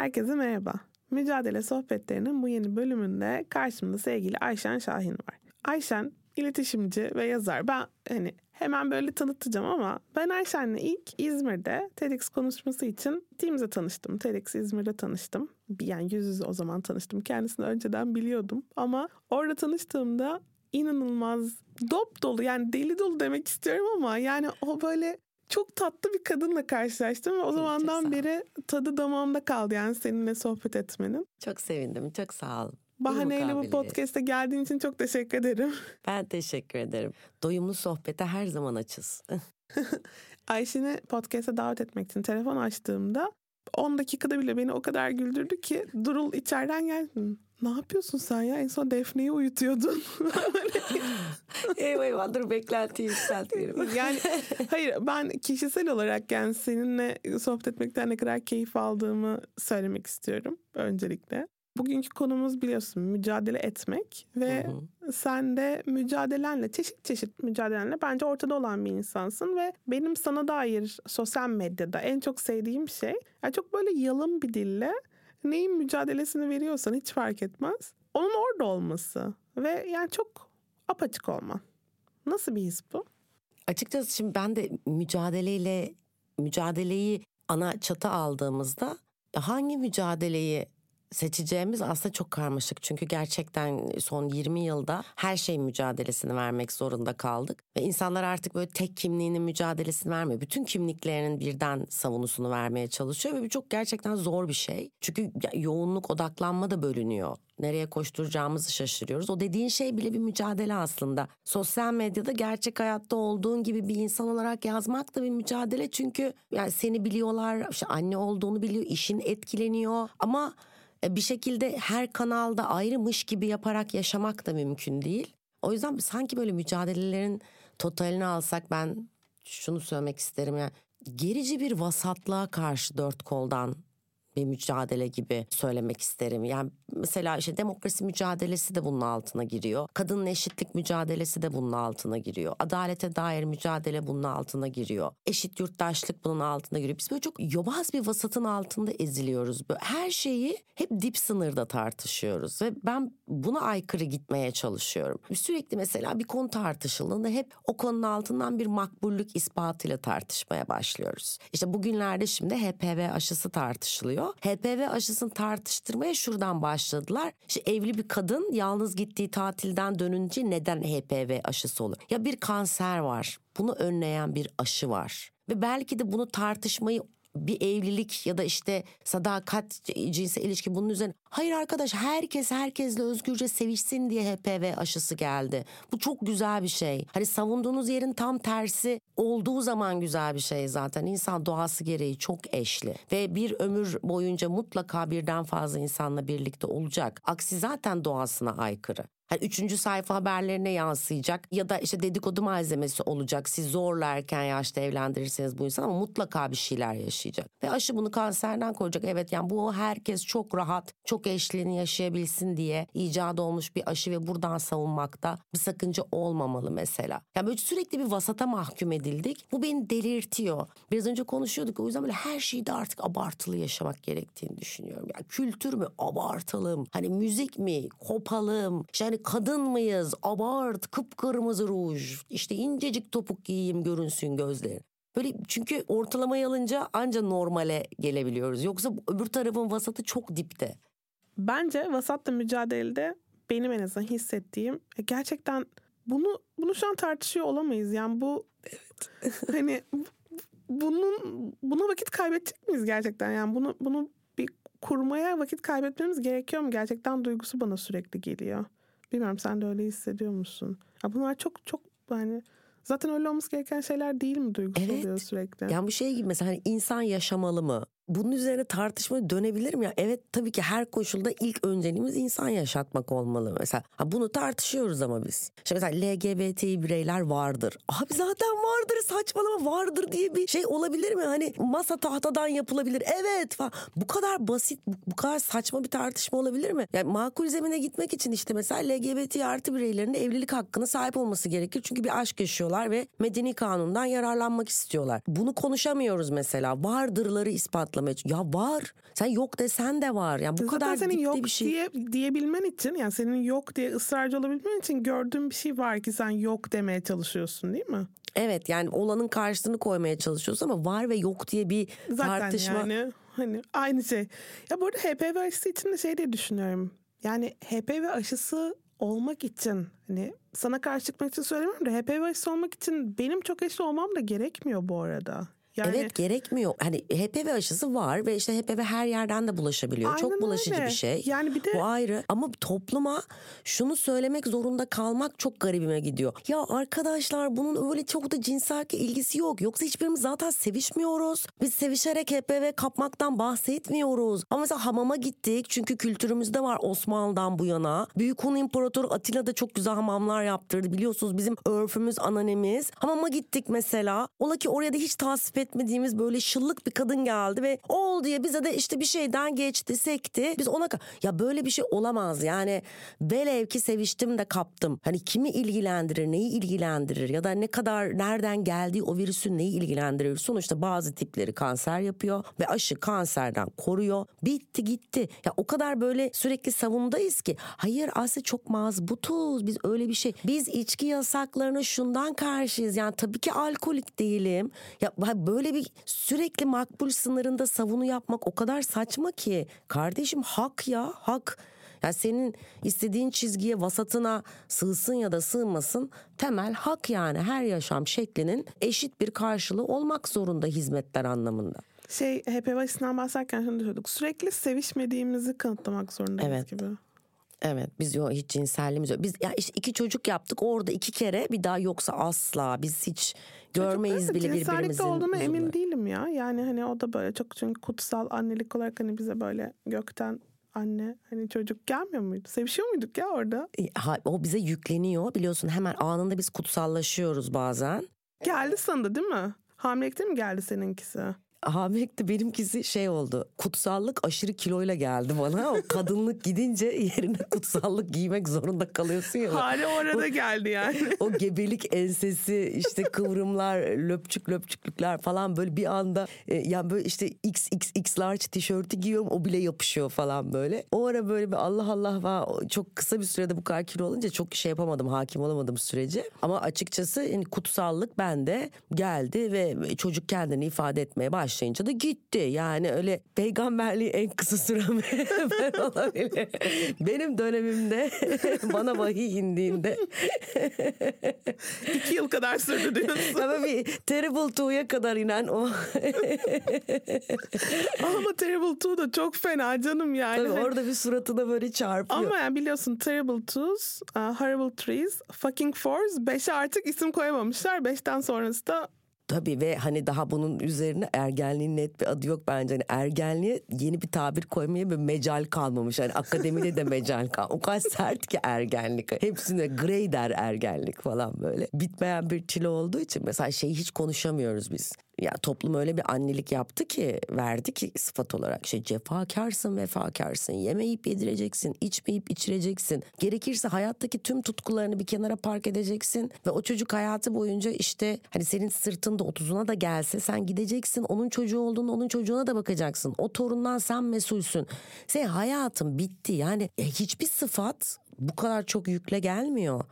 Herkese merhaba. Mücadele sohbetlerinin bu yeni bölümünde karşımda sevgili Ayşen Şahin var. Ayşen iletişimci ve yazar. Ben hani hemen böyle tanıtacağım ama ben Ayşen'le ilk İzmir'de TEDx konuşması için Teams'e tanıştım. TEDx İzmir'de tanıştım. Yani yüz yüze o zaman tanıştım. Kendisini önceden biliyordum ama orada tanıştığımda inanılmaz dop dolu yani deli dolu demek istiyorum ama yani o böyle çok tatlı bir kadınla karşılaştım ve o zamandan beri tadı damağımda kaldı yani seninle sohbet etmenin. Çok sevindim. Çok sağ ol. Bahaneyle bu podcast'e geldiğin için çok teşekkür ederim. Ben teşekkür ederim. Doyumlu sohbete her zaman açız. Ayşe'ni podcast'e davet etmek için telefon açtığımda 10 dakikada bile beni o kadar güldürdü ki Durul içeriden geldi. Ne yapıyorsun sen ya? En son Defne'yi uyutuyordun. eyvah eyvah dur beklenti yükseltmeyelim. yani hayır ben kişisel olarak yani seninle sohbet etmekten ne kadar keyif aldığımı söylemek istiyorum öncelikle. Bugünkü konumuz biliyorsun mücadele etmek ve hı hı. sen de mücadelenle çeşit çeşit mücadelenle bence ortada olan bir insansın ve benim sana dair sosyal medyada en çok sevdiğim şey yani çok böyle yalın bir dille neyin mücadelesini veriyorsan hiç fark etmez. Onun orada olması ve yani çok apaçık olman. Nasıl bir his bu? Açıkçası şimdi ben de mücadeleyle mücadeleyi ana çatı aldığımızda hangi mücadeleyi seçeceğimiz aslında çok karmaşık. Çünkü gerçekten son 20 yılda her şeyin mücadelesini vermek zorunda kaldık. Ve insanlar artık böyle tek kimliğinin mücadelesini vermiyor. Bütün kimliklerinin birden savunusunu vermeye çalışıyor ve bu çok gerçekten zor bir şey. Çünkü yoğunluk, odaklanma da bölünüyor nereye koşturacağımızı şaşırıyoruz. O dediğin şey bile bir mücadele aslında. Sosyal medyada gerçek hayatta olduğun gibi bir insan olarak yazmak da bir mücadele. Çünkü yani seni biliyorlar, işte anne olduğunu biliyor, işin etkileniyor ama bir şekilde her kanalda ayrımış gibi yaparak yaşamak da mümkün değil. O yüzden sanki böyle mücadelelerin totalini alsak ben şunu söylemek isterim yani gerici bir vasatlığa karşı dört koldan bir mücadele gibi söylemek isterim. Yani mesela işte demokrasi mücadelesi de bunun altına giriyor. Kadının eşitlik mücadelesi de bunun altına giriyor. Adalete dair mücadele bunun altına giriyor. Eşit yurttaşlık bunun altına giriyor. Biz böyle çok yobaz bir vasatın altında eziliyoruz. Böyle her şeyi hep dip sınırda tartışıyoruz ve ben buna aykırı gitmeye çalışıyorum. Sürekli mesela bir konu tartışıldığında hep o konunun altından bir makbullük ispatıyla tartışmaya başlıyoruz. İşte bugünlerde şimdi HPV aşısı tartışılıyor. HPV aşısını tartıştırmaya şuradan başladılar. İşte evli bir kadın yalnız gittiği tatilden dönünce neden HPV aşısı olur? Ya bir kanser var. Bunu önleyen bir aşı var. Ve belki de bunu tartışmayı bir evlilik ya da işte sadakat cinsel ilişki bunun üzerine. Hayır arkadaş herkes herkesle özgürce sevişsin diye HPV aşısı geldi. Bu çok güzel bir şey. Hani savunduğunuz yerin tam tersi olduğu zaman güzel bir şey zaten. İnsan doğası gereği çok eşli ve bir ömür boyunca mutlaka birden fazla insanla birlikte olacak. Aksi zaten doğasına aykırı. Hani üçüncü sayfa haberlerine yansıyacak ya da işte dedikodu malzemesi olacak. Siz zorla erken yaşta evlendirirseniz bu insan ama mutlaka bir şeyler yaşayacak. Ve aşı bunu kanserden koruyacak. Evet yani bu herkes çok rahat, çok eşliğini yaşayabilsin diye icat olmuş bir aşı ve buradan savunmakta bir sakınca olmamalı mesela. Yani böyle sürekli bir vasata mahkum edildik. Bu beni delirtiyor. Biraz önce konuşuyorduk o yüzden böyle her şeyi de artık abartılı yaşamak gerektiğini düşünüyorum. Yani kültür mü abartalım? Hani müzik mi kopalım? İşte hani kadın mıyız? Abart, kıpkırmızı ruj, işte incecik topuk giyeyim görünsün gözlerin. Böyle çünkü ortalamayı alınca anca normale gelebiliyoruz. Yoksa öbür tarafın vasatı çok dipte. Bence vasatla mücadelede benim en azından hissettiğim e, gerçekten bunu bunu şu an tartışıyor olamayız. Yani bu hani bunun buna vakit kaybedecek miyiz gerçekten? Yani bunu bunu bir kurmaya vakit kaybetmemiz gerekiyor mu? Gerçekten duygusu bana sürekli geliyor. Bilmiyorum sen de öyle hissediyor musun? Ya bunlar çok çok yani zaten öyle olması gereken şeyler değil mi duygusu Evet. oluyor sürekli? Yani bu şey gibi mesela hani insan yaşamalı mı? Bunun üzerine tartışma dönebilir mi ya? Evet tabii ki her koşulda ilk önceliğimiz insan yaşatmak olmalı mesela. Ha, bunu tartışıyoruz ama biz. İşte mesela LGBT bireyler vardır. Abi zaten vardır saçmalama vardır diye bir şey olabilir mi? Hani masa tahtadan yapılabilir. Evet falan. Bu kadar basit bu, kadar saçma bir tartışma olabilir mi? Yani makul zemine gitmek için işte mesela LGBT artı bireylerin evlilik hakkına sahip olması gerekir. Çünkü bir aşk yaşıyorlar ve medeni kanundan yararlanmak istiyorlar. Bunu konuşamıyoruz mesela. Vardırları ispatlamaya Ya var. Sen yok desen de var. Yani bu Zaten kadar senin yok bir şey. diye diyebilmen için yani senin yok diye ısrarcı olabilmen için gördüğün bir şey var ki sen yok demeye çalışıyorsun değil mi? Evet yani olanın karşısını koymaya çalışıyorsun ama var ve yok diye bir Zaten tartışma. yani hani aynı şey. Ya bu arada HPV aşısı için de şey diye düşünüyorum. Yani HPV aşısı olmak için hani sana karşı çıkmak için söylemiyorum da HPV aşısı olmak için benim çok eşli olmam da gerekmiyor bu arada. Yani Evet gerekmiyor. Hani HPV aşısı var ve işte HPV her yerden de bulaşabiliyor. Aynen çok bulaşıcı öyle. bir şey. Yani bir de- Bu ayrı ama topluma şunu söylemek zorunda kalmak çok garibime gidiyor. Ya arkadaşlar bunun öyle çok da cinsel ilgisi yok. Yoksa hiçbirimiz zaten sevişmiyoruz. Biz sevişerek HPV kapmaktan bahsetmiyoruz. Ama mesela hamama gittik çünkü kültürümüzde var Osmanlı'dan bu yana. Büyük Hun İmparatoru Atilla da çok güzel hamamlar yaptırdı. Biliyorsunuz bizim örfümüz, ananemiz. Hamama gittik mesela. Ola ki oraya da hiç tasvip etmediğimiz böyle şıllık bir kadın geldi ve ol diye bize de işte bir şeyden geçti, sekti. Biz ona ya böyle bir şey olamaz. Yani velev ki seviştim de kaptım. Hani kimi ilgilendirir, neyi ilgilendirir ya da ne kadar nereden geldiği o virüsün neyi ilgilendirir. Sonuçta bazı tipleri kanser yapıyor ve aşı kanserden koruyor. Bitti gitti. Ya o kadar böyle sürekli savundayız ki hayır aslında çok mazbutuz. Biz öyle bir şey. Biz içki yasaklarına şundan karşıyız. Yani tabii ki alkolik değilim. Ya böyle bir sürekli makbul sınırında savunu yapmak o kadar saçma ki. Kardeşim hak ya hak. Ya senin istediğin çizgiye vasatına sığsın ya da sığmasın temel hak yani her yaşam şeklinin eşit bir karşılığı olmak zorunda hizmetler anlamında. şey HPV aşısından bahsederken şunu diyorduk. Sürekli sevişmediğimizi kanıtlamak zorundayız Evet. gibi. Evet biz yok hiç cinselliğimiz yok. Biz ya işte iki çocuk yaptık orada iki kere bir daha yoksa asla biz hiç görmeyiz bile birbirimizin olduğuna emin uzuvları. değilim ya. Yani hani o da böyle çok çünkü kutsal annelik olarak hani bize böyle gökten anne hani çocuk gelmiyor muydu? Sevişiyor muyduk ya orada? Ha, o bize yükleniyor biliyorsun hemen anında biz kutsallaşıyoruz bazen. Geldi sandı değil mi? Hamilelikte mi geldi seninkisi? Hamilelikte benimkisi şey oldu. Kutsallık aşırı kiloyla geldi bana. O kadınlık gidince yerine kutsallık giymek zorunda kalıyorsun ya. Hali orada geldi yani. o gebelik ensesi işte kıvrımlar löpçük löpçüklükler falan böyle bir anda e, yani böyle işte XXX large tişörtü giyiyorum o bile yapışıyor falan böyle. O ara böyle bir Allah Allah var çok kısa bir sürede bu kadar kilo olunca çok şey yapamadım hakim olamadım sürece. Ama açıkçası yani kutsallık bende geldi ve çocuk kendini ifade etmeye başlayınca da gitti. Yani öyle peygamberliği en kısa süren ben olabilir. Benim dönemimde bana vahiy indiğinde İki yıl kadar sürdü diyorsun. ama bir Terrible Two'ya kadar inen o. Ama Terrible Two da çok fena canım yani. Tabii Hani- orada bir suratına böyle çarpıyor. Ama yani biliyorsun Terrible Twos, uh, Horrible Threes, Fucking Fours. Beşe artık isim koyamamışlar. Beşten sonrası da Tabii ve hani daha bunun üzerine ergenliğin net bir adı yok bence. Hani ergenliğe yeni bir tabir koymaya bir mecal kalmamış. Hani akademide de mecal kal. O kadar sert ki ergenlik. Hepsine grey der ergenlik falan böyle. Bitmeyen bir çile olduğu için mesela şeyi hiç konuşamıyoruz biz. Ya toplum öyle bir annelik yaptı ki verdi ki sıfat olarak. Şey cefakarsın vefakarsın. Yemeyip yedireceksin içmeyip içireceksin. Gerekirse hayattaki tüm tutkularını bir kenara park edeceksin ve o çocuk hayatı boyunca işte hani senin sırtında otuzuna da gelse sen gideceksin onun çocuğu olduğunda onun çocuğuna da bakacaksın. O torundan sen mesulsün. Senin hayatın bitti. Yani e, hiçbir sıfat bu kadar çok yükle gelmiyor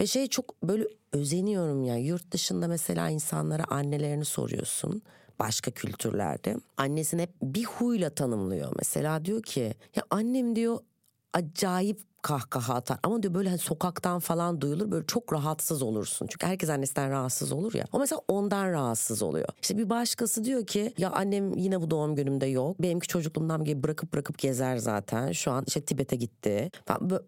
Ve şey çok böyle özeniyorum ya. Yurt dışında mesela insanlara annelerini soruyorsun başka kültürlerde. Annesini hep bir huyla tanımlıyor. Mesela diyor ki ya annem diyor acayip kahkaha atar. Ama diyor böyle hani sokaktan falan duyulur böyle çok rahatsız olursun. Çünkü herkes annesinden rahatsız olur ya. O mesela ondan rahatsız oluyor. İşte bir başkası diyor ki ya annem yine bu doğum günümde yok. Benimki çocukluğumdan gibi bırakıp bırakıp gezer zaten. Şu an işte Tibet'e gitti.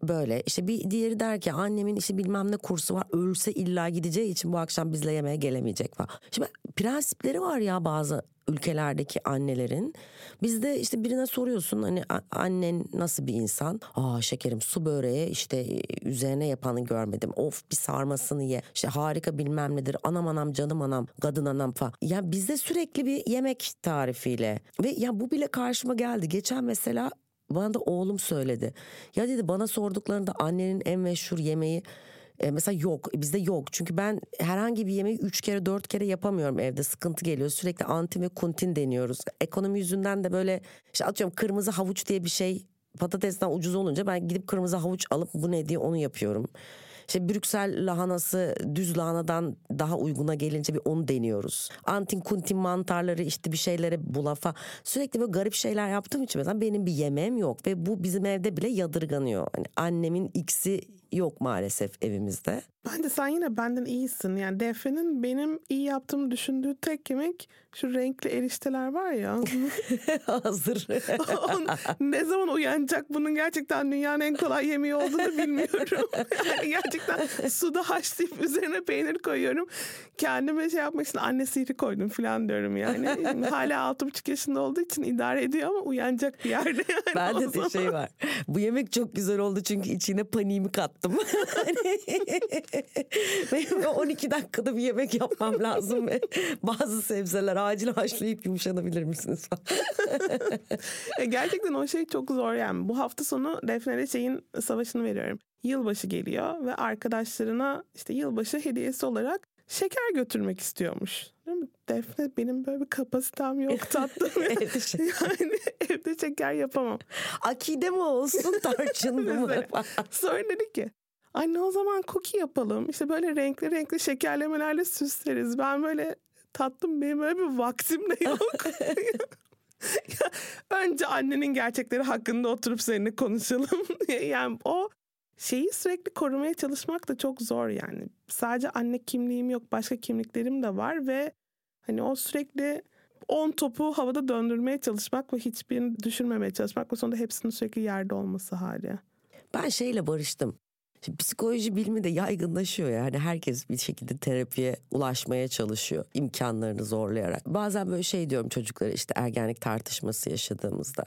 Böyle işte bir diğeri der ki annemin işte bilmem ne kursu var. Ölse illa gideceği için bu akşam bizle yemeğe gelemeyecek falan. Şimdi prensipleri var ya bazı ülkelerdeki annelerin. Bizde işte birine soruyorsun hani annen nasıl bir insan? Aa şekerim su böreği işte e, üzerine yapanı görmedim. Of bir sarmasını ye. İşte harika bilmem nedir. Anam anam canım anam kadın anam falan. Ya bizde sürekli bir yemek tarifiyle ve ya bu bile karşıma geldi. Geçen mesela bana da oğlum söyledi. Ya dedi bana sorduklarında annenin en meşhur yemeği e, mesela yok bizde yok çünkü ben herhangi bir yemeği üç kere dört kere yapamıyorum evde sıkıntı geliyor sürekli antin ve kuntin deniyoruz ekonomi yüzünden de böyle işte atıyorum kırmızı havuç diye bir şey patatesten ucuz olunca ben gidip kırmızı havuç alıp bu ne diye onu yapıyorum. İşte Brüksel lahanası düz lahanadan daha uyguna gelince bir onu deniyoruz. Antin kuntin mantarları işte bir şeylere bulafa sürekli böyle garip şeyler yaptığım için mesela benim bir yemeğim yok ve bu bizim evde bile yadırganıyor. Hani annemin x'i yok maalesef evimizde. Ben de sen yine benden iyisin. Yani Defne'nin benim iyi yaptığımı düşündüğü tek yemek şu renkli erişteler var ya. Hazır. ne zaman uyanacak bunun gerçekten dünyanın en kolay yemeği olduğunu bilmiyorum. yani gerçekten suda haşlayıp üzerine peynir koyuyorum. Kendime şey yapmak için anne sihri koydum falan diyorum yani. hala altı buçuk yaşında olduğu için idare ediyor ama uyanacak bir yerde yani. Bende de şey var. Bu yemek çok güzel oldu çünkü içine paniğimi kattım. Benim 12 dakikada bir yemek yapmam lazım ve bazı sebzeler acil haşlayıp yumuşanabilir misiniz Gerçekten o şey çok zor yani. Bu hafta sonu Defne'de şeyin savaşını veriyorum. Yılbaşı geliyor ve arkadaşlarına işte yılbaşı hediyesi olarak şeker götürmek istiyormuş. Değil mi? Defne benim böyle bir kapasitem yok tatlım. evde şeker. Yani evde şeker yapamam. Akide mi olsun tarçın mı? Sonra dedi ki Anne o zaman cookie yapalım. İşte böyle renkli renkli şekerlemelerle süsleriz. Ben böyle tatlım benim böyle bir vaktim de yok. önce annenin gerçekleri hakkında oturup seninle konuşalım. yani o şeyi sürekli korumaya çalışmak da çok zor yani. Sadece anne kimliğim yok, başka kimliklerim de var ve hani o sürekli on topu havada döndürmeye çalışmak ve hiçbirini düşürmemeye çalışmak ve sonunda hepsinin sürekli yerde olması hali. Ben şeyle barıştım. Şimdi psikoloji bilimi de yaygınlaşıyor yani herkes bir şekilde terapiye ulaşmaya çalışıyor imkanlarını zorlayarak. Bazen böyle şey diyorum çocuklara işte ergenlik tartışması yaşadığımızda.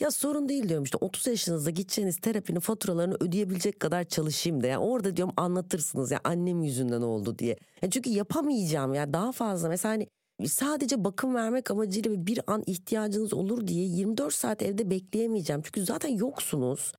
Ya sorun değil diyorum işte 30 yaşınızda gideceğiniz terapinin faturalarını ödeyebilecek kadar çalışayım da. Yani orada diyorum anlatırsınız ya annem yüzünden oldu diye. Yani çünkü yapamayacağım ya daha fazla mesela hani sadece bakım vermek amacıyla bir an ihtiyacınız olur diye 24 saat evde bekleyemeyeceğim. Çünkü zaten yoksunuz.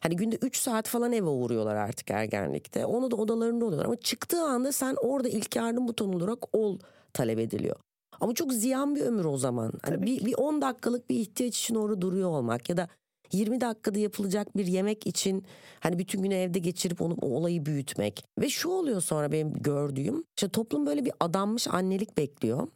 Hani günde 3 saat falan eve uğruyorlar artık ergenlikte. Onu da odalarında oluyorlar ama çıktığı anda sen orada ilk yardım butonu olarak ol talep ediliyor. Ama çok ziyan bir ömür o zaman. Hani bir, bir 10 dakikalık bir ihtiyaç için orada duruyor olmak ya da 20 dakikada yapılacak bir yemek için hani bütün günü evde geçirip onu o olayı büyütmek. Ve şu oluyor sonra benim gördüğüm işte toplum böyle bir adanmış annelik bekliyor.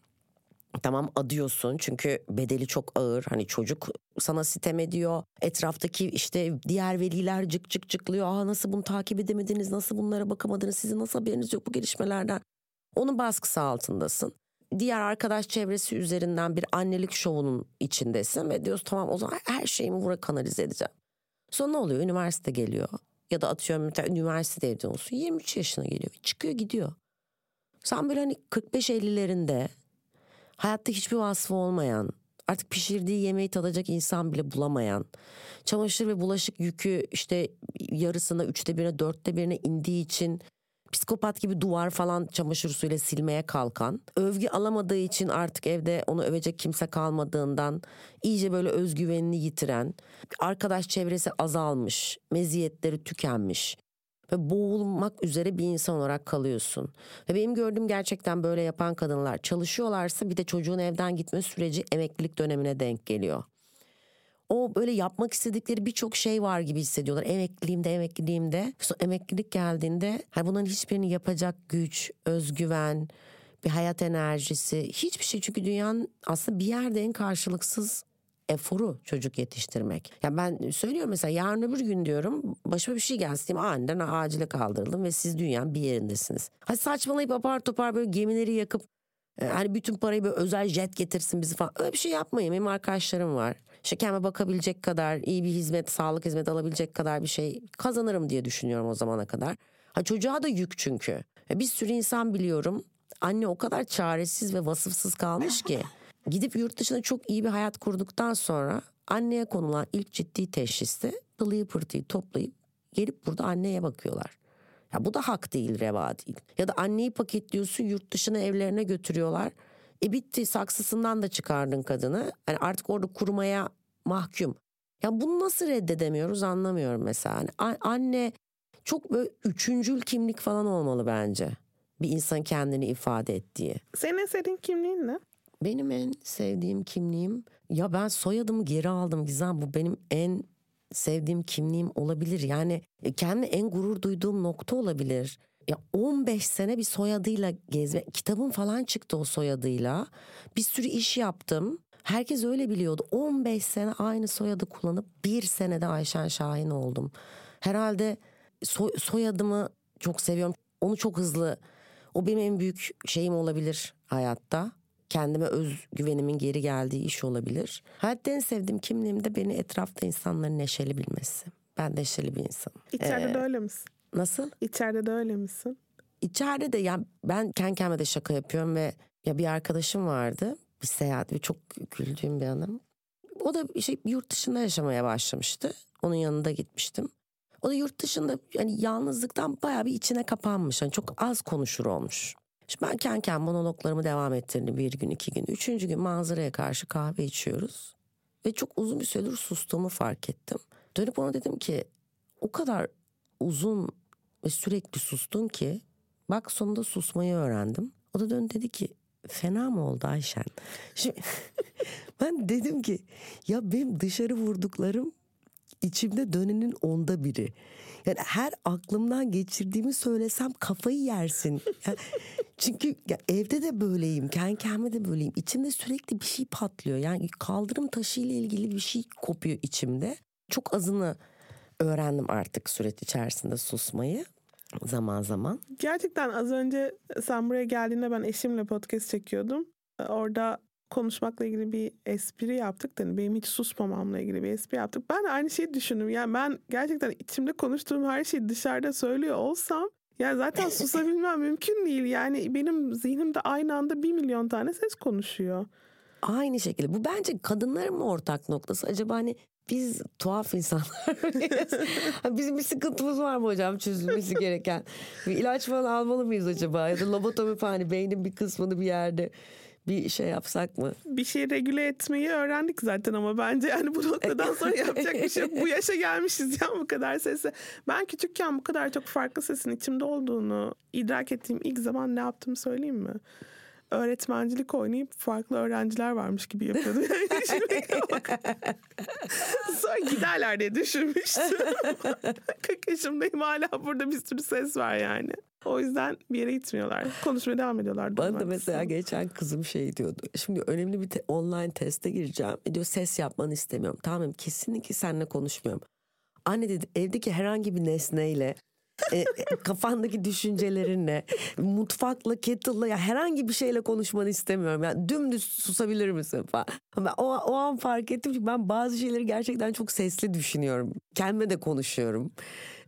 Tamam adıyorsun çünkü bedeli çok ağır. Hani çocuk sana sitem ediyor. Etraftaki işte diğer veliler cık cık cıklıyor. Aa nasıl bunu takip edemediniz? Nasıl bunlara bakamadınız? Sizin nasıl haberiniz yok bu gelişmelerden? Onun baskısı altındasın. Diğer arkadaş çevresi üzerinden bir annelik şovunun içindesin ve diyorsun tamam o zaman her şeyimi buraya kanalize edeceğim. Sonra ne oluyor? Üniversite geliyor. Ya da atıyorum üniversite evde olsun 23 yaşına geliyor. Çıkıyor gidiyor. Sen böyle hani 45-50'lerinde hayatta hiçbir vasfı olmayan, artık pişirdiği yemeği tadacak insan bile bulamayan, çamaşır ve bulaşık yükü işte yarısına, üçte birine, dörtte birine indiği için psikopat gibi duvar falan çamaşır suyuyla silmeye kalkan, övgü alamadığı için artık evde onu övecek kimse kalmadığından iyice böyle özgüvenini yitiren, arkadaş çevresi azalmış, meziyetleri tükenmiş, ve boğulmak üzere bir insan olarak kalıyorsun. Ve benim gördüğüm gerçekten böyle yapan kadınlar çalışıyorlarsa bir de çocuğun evden gitme süreci emeklilik dönemine denk geliyor. O böyle yapmak istedikleri birçok şey var gibi hissediyorlar. Emekliliğimde, emekliliğimde. Sonra emeklilik geldiğinde hani bunların hiçbirini yapacak güç, özgüven, bir hayat enerjisi, hiçbir şey. Çünkü dünyanın aslında bir yerde en karşılıksız eforu çocuk yetiştirmek. Ya ben söylüyorum mesela yarın öbür gün diyorum başıma bir şey gelsin diyeyim aniden acile kaldırıldım ve siz dünyanın bir yerindesiniz. Hadi saçmalayıp apar topar böyle gemileri yakıp e, hani bütün parayı böyle özel jet getirsin bizi falan. Öyle bir şey yapmayın. Benim arkadaşlarım var. Kendime bakabilecek kadar iyi bir hizmet, sağlık hizmeti alabilecek kadar bir şey kazanırım diye düşünüyorum o zamana kadar. Ha çocuğa da yük çünkü. Bir sürü insan biliyorum. Anne o kadar çaresiz ve vasıfsız kalmış ki. Gidip yurt dışında çok iyi bir hayat kurduktan sonra anneye konulan ilk ciddi teşhiste kılıyı pırtıyı toplayıp gelip burada anneye bakıyorlar. Ya bu da hak değil, reva değil. Ya da anneyi paketliyorsun yurt dışına evlerine götürüyorlar. E bitti saksısından da çıkardın kadını. Yani artık orada kurumaya mahkum. Ya bunu nasıl reddedemiyoruz anlamıyorum mesela. Yani anne çok böyle üçüncül kimlik falan olmalı bence. Bir insan kendini ifade ettiği. Senin sevdiğin kimliğin ne? Benim en sevdiğim kimliğim ya ben soyadımı geri aldım Gizem bu benim en sevdiğim kimliğim olabilir. Yani e, kendi en gurur duyduğum nokta olabilir. Ya 15 sene bir soyadıyla gezme. Kitabım falan çıktı o soyadıyla. Bir sürü iş yaptım. Herkes öyle biliyordu. 15 sene aynı soyadı kullanıp bir senede Ayşen Şahin oldum. Herhalde soy, soyadımı çok seviyorum. Onu çok hızlı o benim en büyük şeyim olabilir hayatta kendime özgüvenimin geri geldiği iş olabilir. Hayatta en sevdiğim kimliğimde beni etrafta insanların neşeli bilmesi. Ben neşeli bir insanım. İçeride ee, de öyle misin? Nasıl? İçeride de öyle misin? İçeride de ya ben kendi kendime de şaka yapıyorum ve ya bir arkadaşım vardı. Bir seyahat ve çok güldüğüm bir anım. O da işte yurt dışında yaşamaya başlamıştı. Onun yanında gitmiştim. O da yurt dışında yani yalnızlıktan bayağı bir içine kapanmış. Yani çok az konuşur olmuş. Şimdi ben kendi kendime monologlarımı devam ettirdim bir gün, iki gün. Üçüncü gün manzaraya karşı kahve içiyoruz. Ve çok uzun bir süredir sustuğumu fark ettim. Dönüp ona dedim ki o kadar uzun ve sürekli sustun ki bak sonunda susmayı öğrendim. O da döndü dedi ki fena mı oldu Ayşen? Şimdi ben dedim ki ya benim dışarı vurduklarım içimde dönenin onda biri. Yani her aklımdan geçirdiğimi söylesem kafayı yersin. Yani çünkü ya evde de böyleyim, kendi kendime de böyleyim. İçimde sürekli bir şey patlıyor. Yani kaldırım taşı ile ilgili bir şey kopuyor içimde. Çok azını öğrendim artık süreç içerisinde susmayı zaman zaman. Gerçekten az önce sen buraya geldiğinde ben eşimle podcast çekiyordum. Orada konuşmakla ilgili bir espri yaptık. Yani benim hiç susmamamla ilgili bir espri yaptık. Ben aynı şeyi düşündüm. Yani ben gerçekten içimde konuştuğum her şeyi dışarıda söylüyor olsam ya zaten susabilmem mümkün değil. Yani benim zihnimde aynı anda bir milyon tane ses konuşuyor. Aynı şekilde. Bu bence kadınların mı ortak noktası? Acaba hani biz tuhaf insanlar? Bizim bir sıkıntımız var mı hocam çözülmesi gereken? Bir ilaç falan almalı mıyız acaba? Ya da lobotomi hani beynin bir kısmını bir yerde bir şey yapsak mı? Bir şey regüle etmeyi öğrendik zaten ama bence yani bu noktadan sonra yapacak bir şey yok. Bu yaşa gelmişiz ya bu kadar sesi. Ben küçükken bu kadar çok farklı sesin içimde olduğunu idrak ettiğim ilk zaman ne yaptığımı söyleyeyim mi? Öğretmencilik oynayıp farklı öğrenciler varmış gibi yapıyordum. Sonra giderler diye düşünmüştüm. 40 yaşımdayım hala burada bir sürü ses var yani. O yüzden bir yere gitmiyorlar. Konuşmaya devam ediyorlar. Bana da mesela geçen kızım şey diyordu. Şimdi önemli bir te- online teste gireceğim. E diyor ses yapmanı istemiyorum. Tamam kesinlikle seninle konuşmuyorum. Anne dedi evdeki herhangi bir nesneyle e, e, kafandaki düşüncelerinle, mutfakla, kettle'la ya herhangi bir şeyle konuşmanı istemiyorum. Yani dümdüz susabilir misin falan. Ben o, o an fark ettim ki ben bazı şeyleri gerçekten çok sesli düşünüyorum. Kendime de konuşuyorum.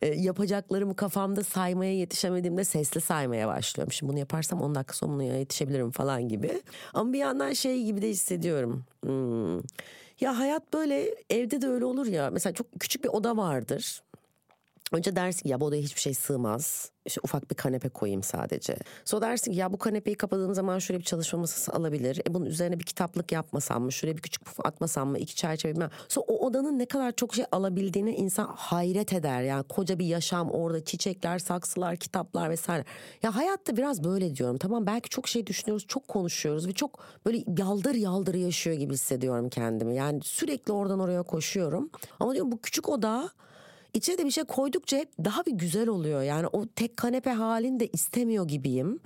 E, yapacaklarımı kafamda saymaya yetişemediğimde sesli saymaya başlıyorum. Şimdi bunu yaparsam 10 dakika sonra yetişebilirim falan gibi. Ama bir yandan şey gibi de hissediyorum. Hmm. Ya hayat böyle evde de öyle olur ya. Mesela çok küçük bir oda vardır Önce dersin ki ya bu odaya hiçbir şey sığmaz. İşte ufak bir kanepe koyayım sadece. Sonra dersin ki ya bu kanepeyi kapadığım zaman şöyle bir çalışma masası alabilir. E bunun üzerine bir kitaplık yapmasam mı? Şuraya bir küçük puf atmasam mı? İki çerçeve bilmem. Sonra o odanın ne kadar çok şey alabildiğini insan hayret eder. Yani koca bir yaşam orada çiçekler, saksılar, kitaplar vesaire. Ya hayatta biraz böyle diyorum. Tamam belki çok şey düşünüyoruz, çok konuşuyoruz ve çok böyle yaldır yaldır yaşıyor gibi hissediyorum kendimi. Yani sürekli oradan oraya koşuyorum. Ama diyorum bu küçük oda İçine de bir şey koydukça hep daha bir güzel oluyor. Yani o tek kanepe halini de istemiyor gibiyim.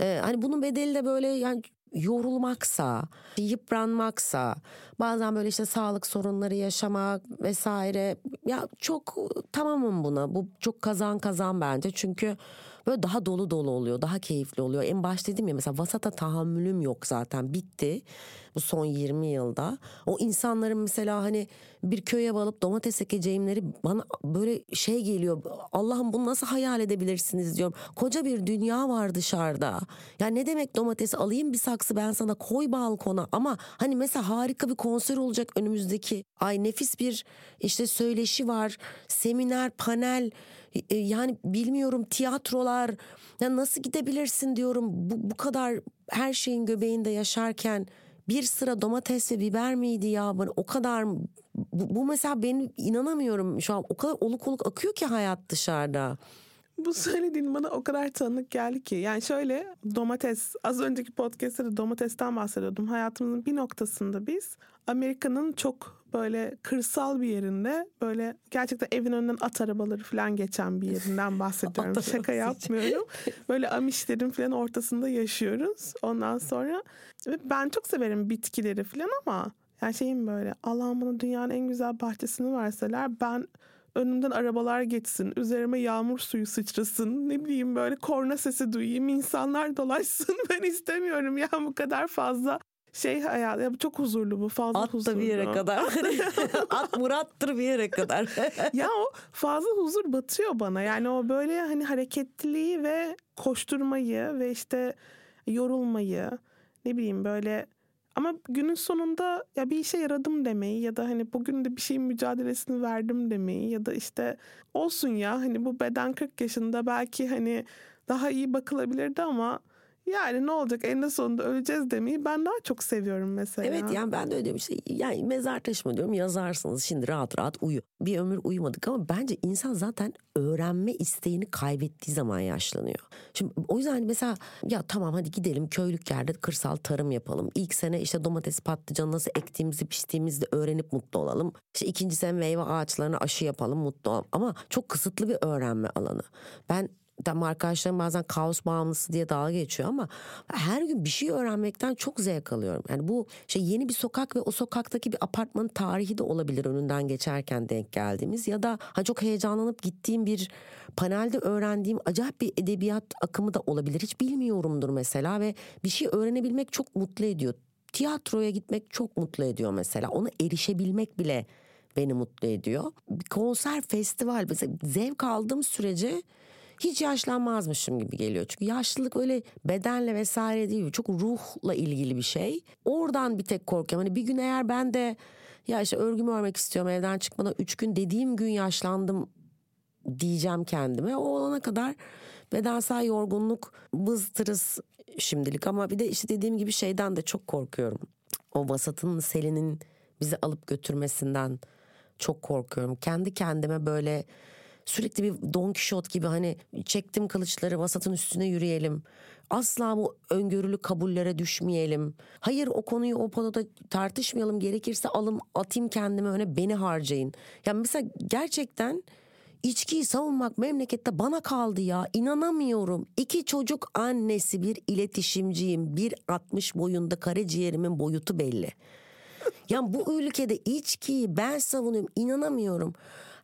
Ee, hani bunun bedeli de böyle yani yorulmaksa, yıpranmaksa, bazen böyle işte sağlık sorunları yaşamak vesaire. Ya çok tamamım buna. Bu çok kazan kazan bence. Çünkü böyle daha dolu dolu oluyor, daha keyifli oluyor. En başta dedim ya mesela vasata tahammülüm yok zaten bitti bu son 20 yılda. O insanların mesela hani bir köye alıp domates ekeceğimleri bana böyle şey geliyor. Allah'ım bunu nasıl hayal edebilirsiniz diyorum. Koca bir dünya var dışarıda. Ya ne demek domates alayım bir saksı ben sana koy balkona ama hani mesela harika bir konser olacak önümüzdeki ay nefis bir işte söyleşi var. Seminer, panel e, yani bilmiyorum tiyatrolar ya nasıl gidebilirsin diyorum bu, bu kadar her şeyin göbeğinde yaşarken bir sıra domates ve biber miydi ya ben o kadar bu, bu mesela ben inanamıyorum şu an o kadar oluk oluk akıyor ki hayat dışarıda. Bu söylediğin bana o kadar tanık geldi ki. Yani şöyle domates, az önceki podcast'ta da domatesten bahsediyordum. Hayatımızın bir noktasında biz Amerika'nın çok böyle kırsal bir yerinde böyle gerçekten evin önünden at arabaları falan geçen bir yerinden bahsediyorum. Şaka yapmıyorum. Böyle Amişlerin falan ortasında yaşıyoruz. Ondan sonra ben çok severim bitkileri falan ama yani şeyim böyle Allah'ım bana dünyanın en güzel bahçesini verseler ben önümden arabalar geçsin, üzerime yağmur suyu sıçrasın, ne bileyim böyle korna sesi duyayım, insanlar dolaşsın. Ben istemiyorum ya bu kadar fazla şey hayal ya çok huzurlu bu fazla At huzurlu. da bir yere kadar. At Murat'tır bir yere kadar. ya o fazla huzur batıyor bana. Yani o böyle hani hareketliliği ve koşturmayı ve işte yorulmayı ne bileyim böyle ama günün sonunda ya bir işe yaradım demeyi ya da hani bugün de bir şeyin mücadelesini verdim demeyi ya da işte olsun ya hani bu beden 40 yaşında belki hani daha iyi bakılabilirdi ama yani ne olacak en sonunda öleceğiz demeyi ben daha çok seviyorum mesela. Evet yani ben de öyle diyorum işte yani mezar taşıma diyorum yazarsınız şimdi rahat rahat uyu. Bir ömür uyumadık ama bence insan zaten öğrenme isteğini kaybettiği zaman yaşlanıyor. Şimdi o yüzden mesela ya tamam hadi gidelim köylük yerde kırsal tarım yapalım. İlk sene işte domates patlıcanı nasıl ektiğimizi piştiğimizi öğrenip mutlu olalım. İşte ikinci sene meyve ağaçlarına aşı yapalım mutlu olalım. Ama çok kısıtlı bir öğrenme alanı. Ben Tam arkadaşlarım bazen kaos bağımlısı diye dalga geçiyor ama her gün bir şey öğrenmekten çok zevk alıyorum. Yani bu şey yeni bir sokak ve o sokaktaki bir apartmanın tarihi de olabilir önünden geçerken denk geldiğimiz ya da ha çok heyecanlanıp gittiğim bir panelde öğrendiğim acayip bir edebiyat akımı da olabilir. Hiç bilmiyorumdur mesela ve bir şey öğrenebilmek çok mutlu ediyor. Tiyatroya gitmek çok mutlu ediyor mesela. Ona erişebilmek bile beni mutlu ediyor. Bir konser, festival mesela zevk aldığım sürece hiç yaşlanmazmışım gibi geliyor. Çünkü yaşlılık öyle bedenle vesaire değil. Çok ruhla ilgili bir şey. Oradan bir tek korkuyorum. Hani bir gün eğer ben de ya işte örgümü örmek istiyorum evden çıkmadan üç gün dediğim gün yaşlandım diyeceğim kendime. O olana kadar bedensel yorgunluk bızdırız şimdilik ama bir de işte dediğim gibi şeyden de çok korkuyorum. O vasatın selinin bizi alıp götürmesinden çok korkuyorum. Kendi kendime böyle sürekli bir Don Kişot gibi hani çektim kılıçları vasatın üstüne yürüyelim. Asla bu öngörülü kabullere düşmeyelim. Hayır o konuyu o ponoda tartışmayalım. Gerekirse alım atayım kendime öne beni harcayın. Yani mesela gerçekten içkiyi savunmak memlekette bana kaldı ya. inanamıyorum. İki çocuk annesi bir iletişimciyim. Bir 60 boyunda karaciğerimin boyutu belli. Yani bu ülkede içkiyi ben savunuyorum inanamıyorum.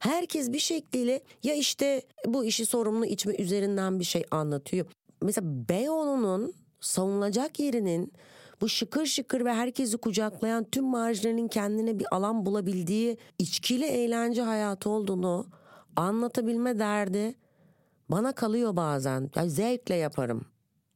Herkes bir şekliyle ya işte bu işi sorumlu içme üzerinden bir şey anlatıyor. Mesela Beyoğlu'nun savunulacak yerinin bu şıkır şıkır ve herkesi kucaklayan tüm marjinalin kendine bir alan bulabildiği içkili eğlence hayatı olduğunu anlatabilme derdi bana kalıyor bazen. Yani zevkle yaparım.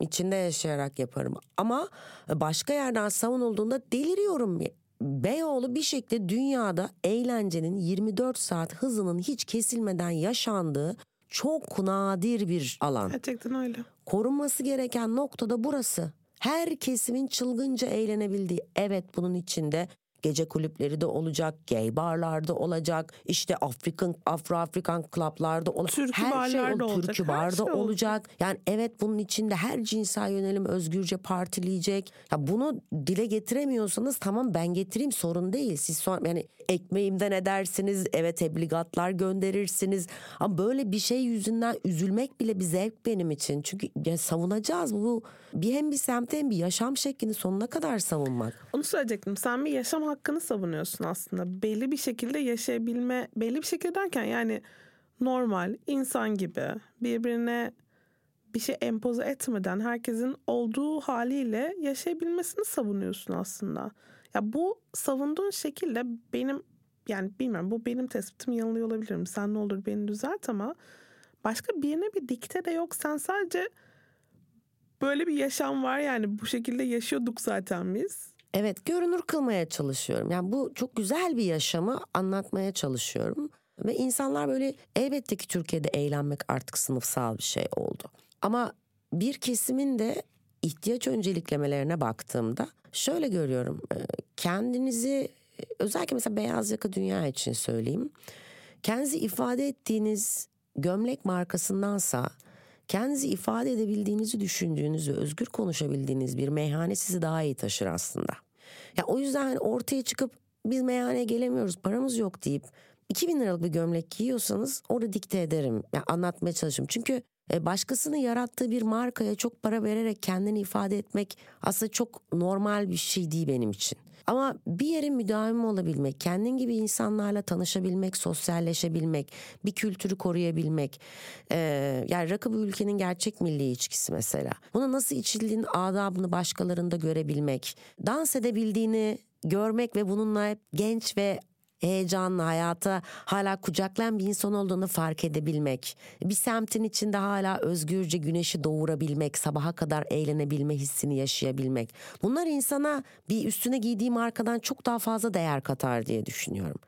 İçinde yaşayarak yaparım. Ama başka yerden savunulduğunda deliriyorum Beyoğlu bir şekilde dünyada eğlencenin 24 saat hızının hiç kesilmeden yaşandığı çok nadir bir alan. Gerçekten öyle. Korunması gereken noktada burası. Her kesimin çılgınca eğlenebildiği. Evet bunun içinde gece kulüpleri de olacak, gay barlarda olacak, işte Afrikan Afro Afrikan klaplarda olacak. Türkü her şey ol- olacak, Türkü barda şey olacak. olacak. Yani evet bunun içinde her cinsel yönelim özgürce partileyecek. Ya bunu dile getiremiyorsanız tamam ben getireyim sorun değil. Siz sonra yani ekmeğimden edersiniz, eve tebligatlar gönderirsiniz. Ama böyle bir şey yüzünden üzülmek bile bir zevk benim için. Çünkü ya savunacağız bu bir hem bir semte hem bir yaşam şeklini sonuna kadar savunmak. Onu söyleyecektim. Sen bir yaşam hakkını savunuyorsun aslında. Belli bir şekilde yaşayabilme, belli bir şekilde derken yani normal, insan gibi birbirine bir şey empoze etmeden herkesin olduğu haliyle yaşayabilmesini savunuyorsun aslında. Ya bu savunduğun şekilde benim yani bilmiyorum bu benim tespitim yanılıyor olabilirim. Sen ne olur beni düzelt ama başka birine bir dikte de yok. Sen sadece böyle bir yaşam var yani bu şekilde yaşıyorduk zaten biz. Evet görünür kılmaya çalışıyorum. Yani bu çok güzel bir yaşamı anlatmaya çalışıyorum. Ve insanlar böyle elbette ki Türkiye'de eğlenmek artık sınıfsal bir şey oldu. Ama bir kesimin de ihtiyaç önceliklemelerine baktığımda şöyle görüyorum. e, Kendinizi özellikle mesela beyaz yaka dünya için söyleyeyim. Kendinizi ifade ettiğiniz gömlek markasındansa kendinizi ifade edebildiğinizi düşündüğünüz ve özgür konuşabildiğiniz bir meyhane sizi daha iyi taşır aslında. Ya o yüzden hani ortaya çıkıp biz meyhaneye gelemiyoruz paramız yok deyip 2000 liralık bir gömlek giyiyorsanız orada dikte ederim. Ya anlatmaya çalışırım. Çünkü e, başkasının yarattığı bir markaya çok para vererek kendini ifade etmek aslında çok normal bir şey değil benim için. Ama bir yerin müdavimi olabilmek, kendin gibi insanlarla tanışabilmek, sosyalleşebilmek, bir kültürü koruyabilmek. e, yani rakı bir ülkenin gerçek milli içkisi mesela. Bunu nasıl içildiğinin adabını başkalarında görebilmek. Dans edebildiğini görmek ve bununla hep genç ve heyecanlı hayata hala kucaklayan bir insan olduğunu fark edebilmek. Bir semtin içinde hala özgürce güneşi doğurabilmek, sabaha kadar eğlenebilme hissini yaşayabilmek. Bunlar insana bir üstüne giydiği markadan çok daha fazla değer katar diye düşünüyorum.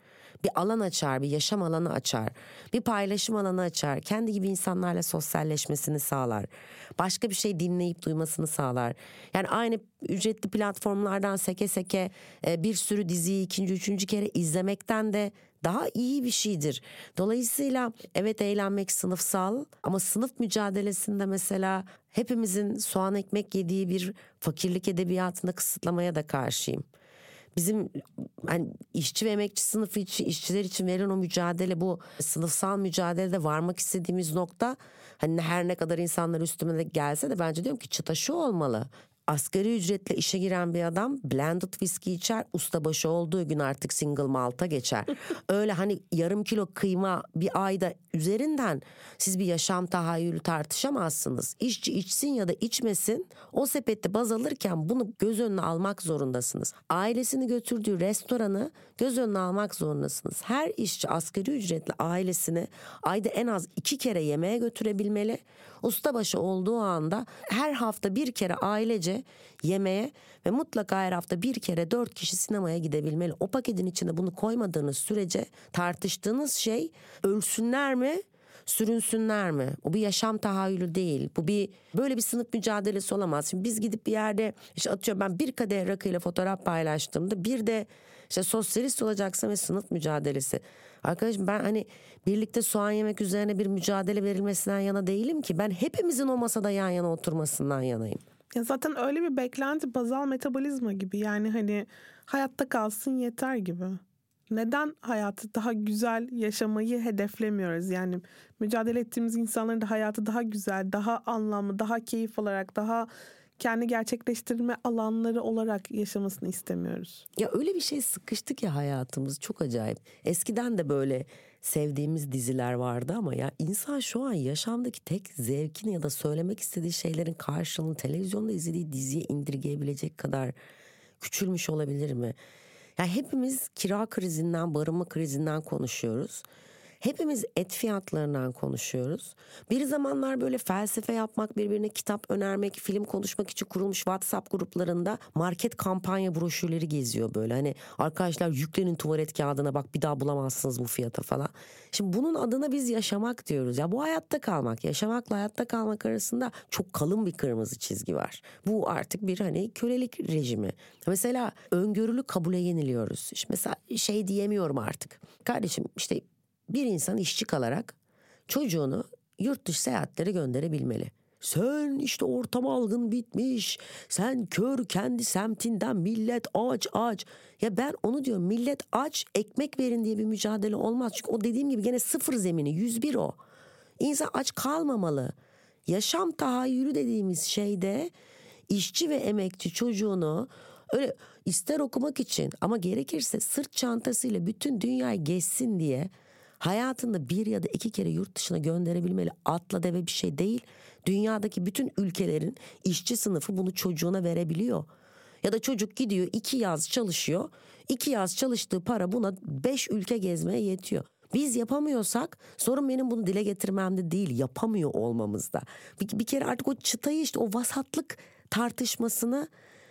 Bir alan açar, bir yaşam alanı açar, bir paylaşım alanı açar, kendi gibi insanlarla sosyalleşmesini sağlar. Başka bir şey dinleyip duymasını sağlar. Yani aynı ücretli platformlardan seke seke e, bir sürü diziyi ikinci, üçüncü kere izlemekten de daha iyi bir şeydir. Dolayısıyla evet eğlenmek sınıfsal ama sınıf mücadelesinde mesela hepimizin soğan ekmek yediği bir fakirlik edebiyatında kısıtlamaya da karşıyım bizim hani işçi ve emekçi sınıfı için işçiler için verilen o mücadele bu sınıfsal mücadelede varmak istediğimiz nokta hani her ne kadar insanlar üstüme de gelse de bence diyorum ki çıta şu olmalı. Asgari ücretle işe giren bir adam blended viski içer ustabaşı olduğu gün artık single malta geçer. Öyle hani yarım kilo kıyma bir ayda üzerinden siz bir yaşam tahayyülü tartışamazsınız. İşçi içsin ya da içmesin o sepette baz alırken bunu göz önüne almak zorundasınız. Ailesini götürdüğü restoranı göz önüne almak zorundasınız. Her işçi asgari ücretli ailesini ayda en az iki kere yemeğe götürebilmeli. Ustabaşı olduğu anda her hafta bir kere ailece yemeğe ve mutlaka her hafta bir kere dört kişi sinemaya gidebilmeli. O paketin içine bunu koymadığınız sürece tartıştığınız şey ölsünler mi? sürünsünler mi? O bir yaşam tahayyülü değil. Bu bir böyle bir sınıf mücadelesi olamaz. Şimdi biz gidip bir yerde işte atıyorum ben bir kadeh rakıyla fotoğraf paylaştığımda bir de işte sosyalist olacaksın ve sınıf mücadelesi. Arkadaşım ben hani birlikte soğan yemek üzerine bir mücadele verilmesinden yana değilim ki. Ben hepimizin o masada yan yana oturmasından yanayım. Ya zaten öyle bir beklenti bazal metabolizma gibi yani hani hayatta kalsın yeter gibi. Neden hayatı daha güzel yaşamayı hedeflemiyoruz? Yani mücadele ettiğimiz insanların da hayatı daha güzel, daha anlamlı, daha keyif olarak, daha kendi gerçekleştirme alanları olarak yaşamasını istemiyoruz. Ya öyle bir şey sıkıştı ki hayatımız çok acayip. Eskiden de böyle sevdiğimiz diziler vardı ama ya insan şu an yaşamdaki tek zevkini ya da söylemek istediği şeylerin karşılığını televizyonda izlediği diziye indirgeyebilecek kadar küçülmüş olabilir mi? Ya hepimiz kira krizinden, barınma krizinden konuşuyoruz. Hepimiz et fiyatlarından konuşuyoruz. Bir zamanlar böyle felsefe yapmak, birbirine kitap önermek, film konuşmak için kurulmuş WhatsApp gruplarında market kampanya broşürleri geziyor böyle. Hani arkadaşlar yüklenin tuvalet kağıdına bak bir daha bulamazsınız bu fiyata falan. Şimdi bunun adına biz yaşamak diyoruz. Ya bu hayatta kalmak, yaşamakla hayatta kalmak arasında çok kalın bir kırmızı çizgi var. Bu artık bir hani kölelik rejimi. Mesela öngörülü kabule yeniliyoruz. İşte mesela şey diyemiyorum artık. Kardeşim işte bir insan işçi kalarak çocuğunu yurt dışı seyahatlere gönderebilmeli. Sen işte ortam algın bitmiş. Sen kör kendi semtinden millet aç aç. Ya ben onu diyorum millet aç ekmek verin diye bir mücadele olmaz. Çünkü o dediğim gibi gene sıfır zemini 101 o. İnsan aç kalmamalı. Yaşam tahayyülü dediğimiz şeyde işçi ve emekçi çocuğunu öyle ister okumak için ama gerekirse sırt çantasıyla bütün dünyayı gezsin diye hayatında bir ya da iki kere yurt dışına gönderebilmeli atla deve bir şey değil. Dünyadaki bütün ülkelerin işçi sınıfı bunu çocuğuna verebiliyor. Ya da çocuk gidiyor iki yaz çalışıyor. iki yaz çalıştığı para buna beş ülke gezmeye yetiyor. Biz yapamıyorsak sorun benim bunu dile getirmemde değil yapamıyor olmamızda. Bir, bir kere artık o çıtayı işte o vasatlık tartışmasını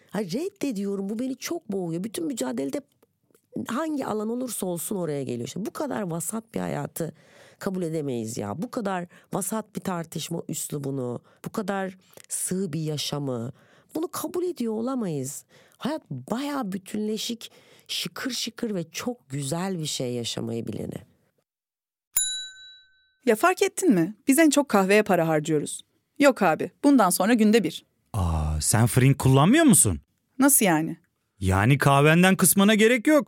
ha, reddediyorum bu beni çok boğuyor. Bütün mücadelede hangi alan olursa olsun oraya geliyor. İşte bu kadar vasat bir hayatı kabul edemeyiz ya. Bu kadar vasat bir tartışma üslubunu, bu kadar sığ bir yaşamı bunu kabul ediyor olamayız. Hayat bayağı bütünleşik, şıkır şıkır ve çok güzel bir şey yaşamayı bileni. Ya fark ettin mi? Biz en çok kahveye para harcıyoruz. Yok abi, bundan sonra günde bir. Aa, sen Frink kullanmıyor musun? Nasıl yani? Yani kahvenden kısmına gerek yok.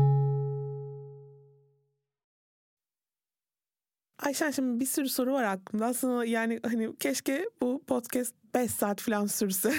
Ayşen şimdi bir sürü soru var aklımda. Aslında yani hani keşke bu podcast 5 saat falan sürse.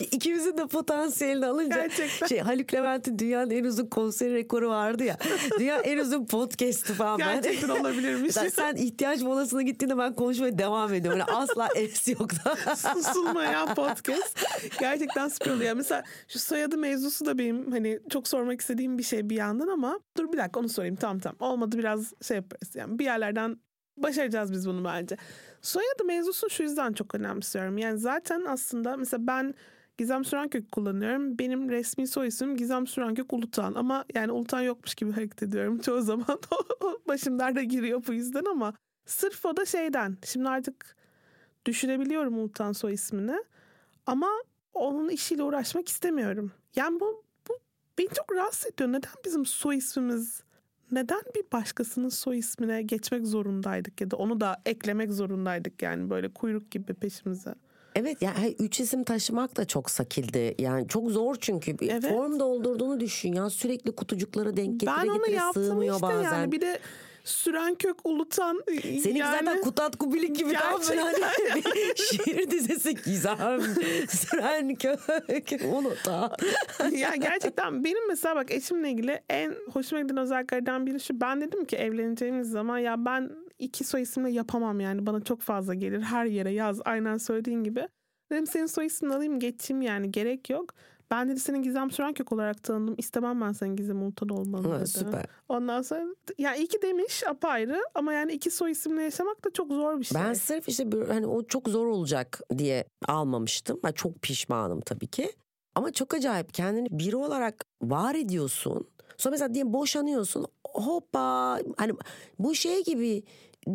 İkimizin de potansiyelini alınca. Gerçekten. Şey, Haluk Levent'in dünyanın en uzun konseri rekoru vardı ya. Dünya en uzun podcast'ı falan. ben. Gerçekten olabilirmiş. Mesela sen ihtiyaç molasına gittiğinde ben konuşmaya devam ediyorum. Öyle asla es yok da. Susulmayan podcast. Gerçekten süper oluyor. Mesela şu soyadı mevzusu da benim hani çok sormak istediğim bir şey bir yandan ama dur bir dakika onu sorayım. Tamam tamam. Olmadı biraz şey yaparız. Yani bir yerlerden başaracağız biz bunu bence. Soyadı mevzusunu şu yüzden çok önemsiyorum. Yani zaten aslında mesela ben Gizem Sürenkök kullanıyorum. Benim resmi soy ismim Gizem Sürenkök Ulutan. Ama yani Ulutan yokmuş gibi hareket ediyorum çoğu zaman. Başım derde giriyor bu yüzden ama sırf o da şeyden. Şimdi artık düşünebiliyorum Ulutan soy ismini. Ama onun işiyle uğraşmak istemiyorum. Yani bu, bu beni çok rahatsız ediyor. Neden bizim soy ismimiz neden bir başkasının soy ismine geçmek zorundaydık ya da onu da eklemek zorundaydık yani böyle kuyruk gibi peşimize. Evet yani üç isim taşımak da çok sakildi. Yani çok zor çünkü. Bir Evet. Form doldurduğunu düşün ya. Sürekli kutucuklara denk getire ben getire sığmıyor işte bazen. yani bir de süren kök ulutan Seninki yani, zaten Kutat Kubilik gibi böyle hani şiir dizisi Gizem, Süren Kök, Unuta. ya gerçekten benim mesela bak eşimle ilgili en hoşuma giden özelliklerden biri şu. Ben dedim ki evleneceğimiz zaman ya ben iki soy isimle yapamam yani bana çok fazla gelir. Her yere yaz aynen söylediğin gibi. Dedim senin soy ismini alayım geçeyim yani gerek yok. Ben dedi senin Gizem Sürenkök olarak tanıdım. İstemem ben senin Gizem Ulutan olmanı Ha, dedi. süper. Ondan sonra ya iyi ki demiş apayrı ama yani iki soy isimle yaşamak da çok zor bir şey. Ben sırf işte bir, hani o çok zor olacak diye almamıştım. Ben çok pişmanım tabii ki. Ama çok acayip kendini biri olarak var ediyorsun. Sonra mesela diyelim boşanıyorsun. Hoppa hani bu şey gibi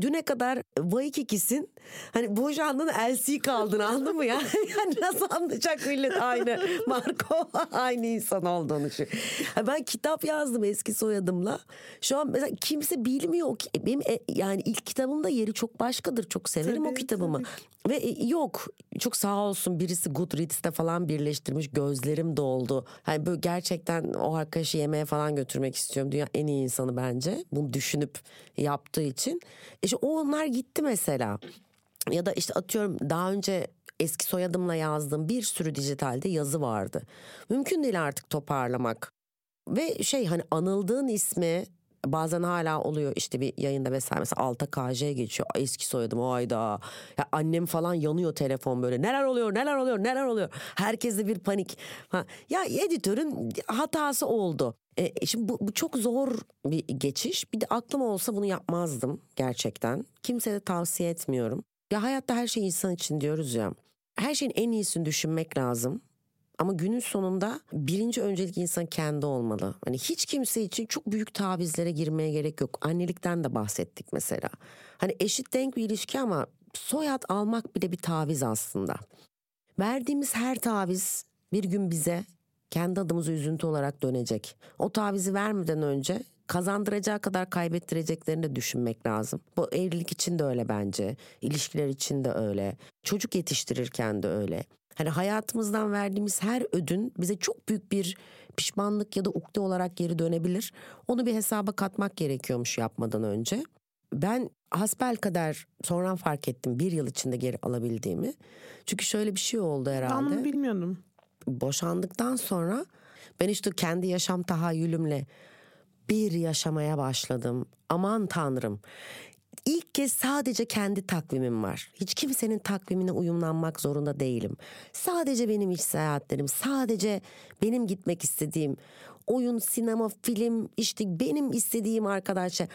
düne kadar Vaikikisin hani boşandın LC kaldın anladın mı ya? yani nasıl anlayacak millet aynı Marco aynı insan olduğunu şu. Ben kitap yazdım eski soyadımla. Şu an mesela kimse bilmiyor ki benim e, yani ilk kitabımda yeri çok başkadır. Çok severim Tabii, o kitabımı. Ve e, yok çok sağ olsun birisi Goodreads'te falan birleştirmiş gözlerim doldu. Hani böyle gerçekten o arkadaşı yemeğe falan götürmek istiyorum. Dünya en iyi insanı bence. Bunu düşünüp yaptığı için. İşte onlar gitti mesela. Ya da işte atıyorum daha önce eski soyadımla yazdığım bir sürü dijitalde yazı vardı. Mümkün değil artık toparlamak. Ve şey hani anıldığın ismi bazen hala oluyor işte bir yayında mesela mesela Alta KJ geçiyor. Eski soyadım o ayda ya annem falan yanıyor telefon böyle. Neler oluyor neler oluyor neler oluyor? Herkeste bir panik. Ha, ya editörün hatası oldu e, şimdi bu, bu çok zor bir geçiş bir de aklım olsa bunu yapmazdım gerçekten kimseye de tavsiye etmiyorum ya hayatta her şey insan için diyoruz ya her şeyin en iyisini düşünmek lazım ama günün sonunda birinci öncelik insan kendi olmalı. Hani hiç kimse için çok büyük tavizlere girmeye gerek yok. Annelikten de bahsettik mesela. Hani eşit denk bir ilişki ama soyad almak bile bir taviz aslında. Verdiğimiz her taviz bir gün bize kendi adımıza üzüntü olarak dönecek. O tavizi vermeden önce kazandıracağı kadar kaybettireceklerini de düşünmek lazım. Bu evlilik için de öyle bence. İlişkiler için de öyle. Çocuk yetiştirirken de öyle. Hani hayatımızdan verdiğimiz her ödün bize çok büyük bir pişmanlık ya da ukde olarak geri dönebilir. Onu bir hesaba katmak gerekiyormuş yapmadan önce. Ben hasbel kadar sonra fark ettim bir yıl içinde geri alabildiğimi. Çünkü şöyle bir şey oldu Ben herhalde bunu bilmiyordum. Boşandıktan sonra ben işte kendi yaşam tahayyülümle bir yaşamaya başladım. Aman tanrım. İlk kez sadece kendi takvimim var. Hiç kimsenin takvimine uyumlanmak zorunda değilim. Sadece benim iç seyahatlerim, sadece benim gitmek istediğim oyun, sinema, film, işte benim istediğim arkadaşlar.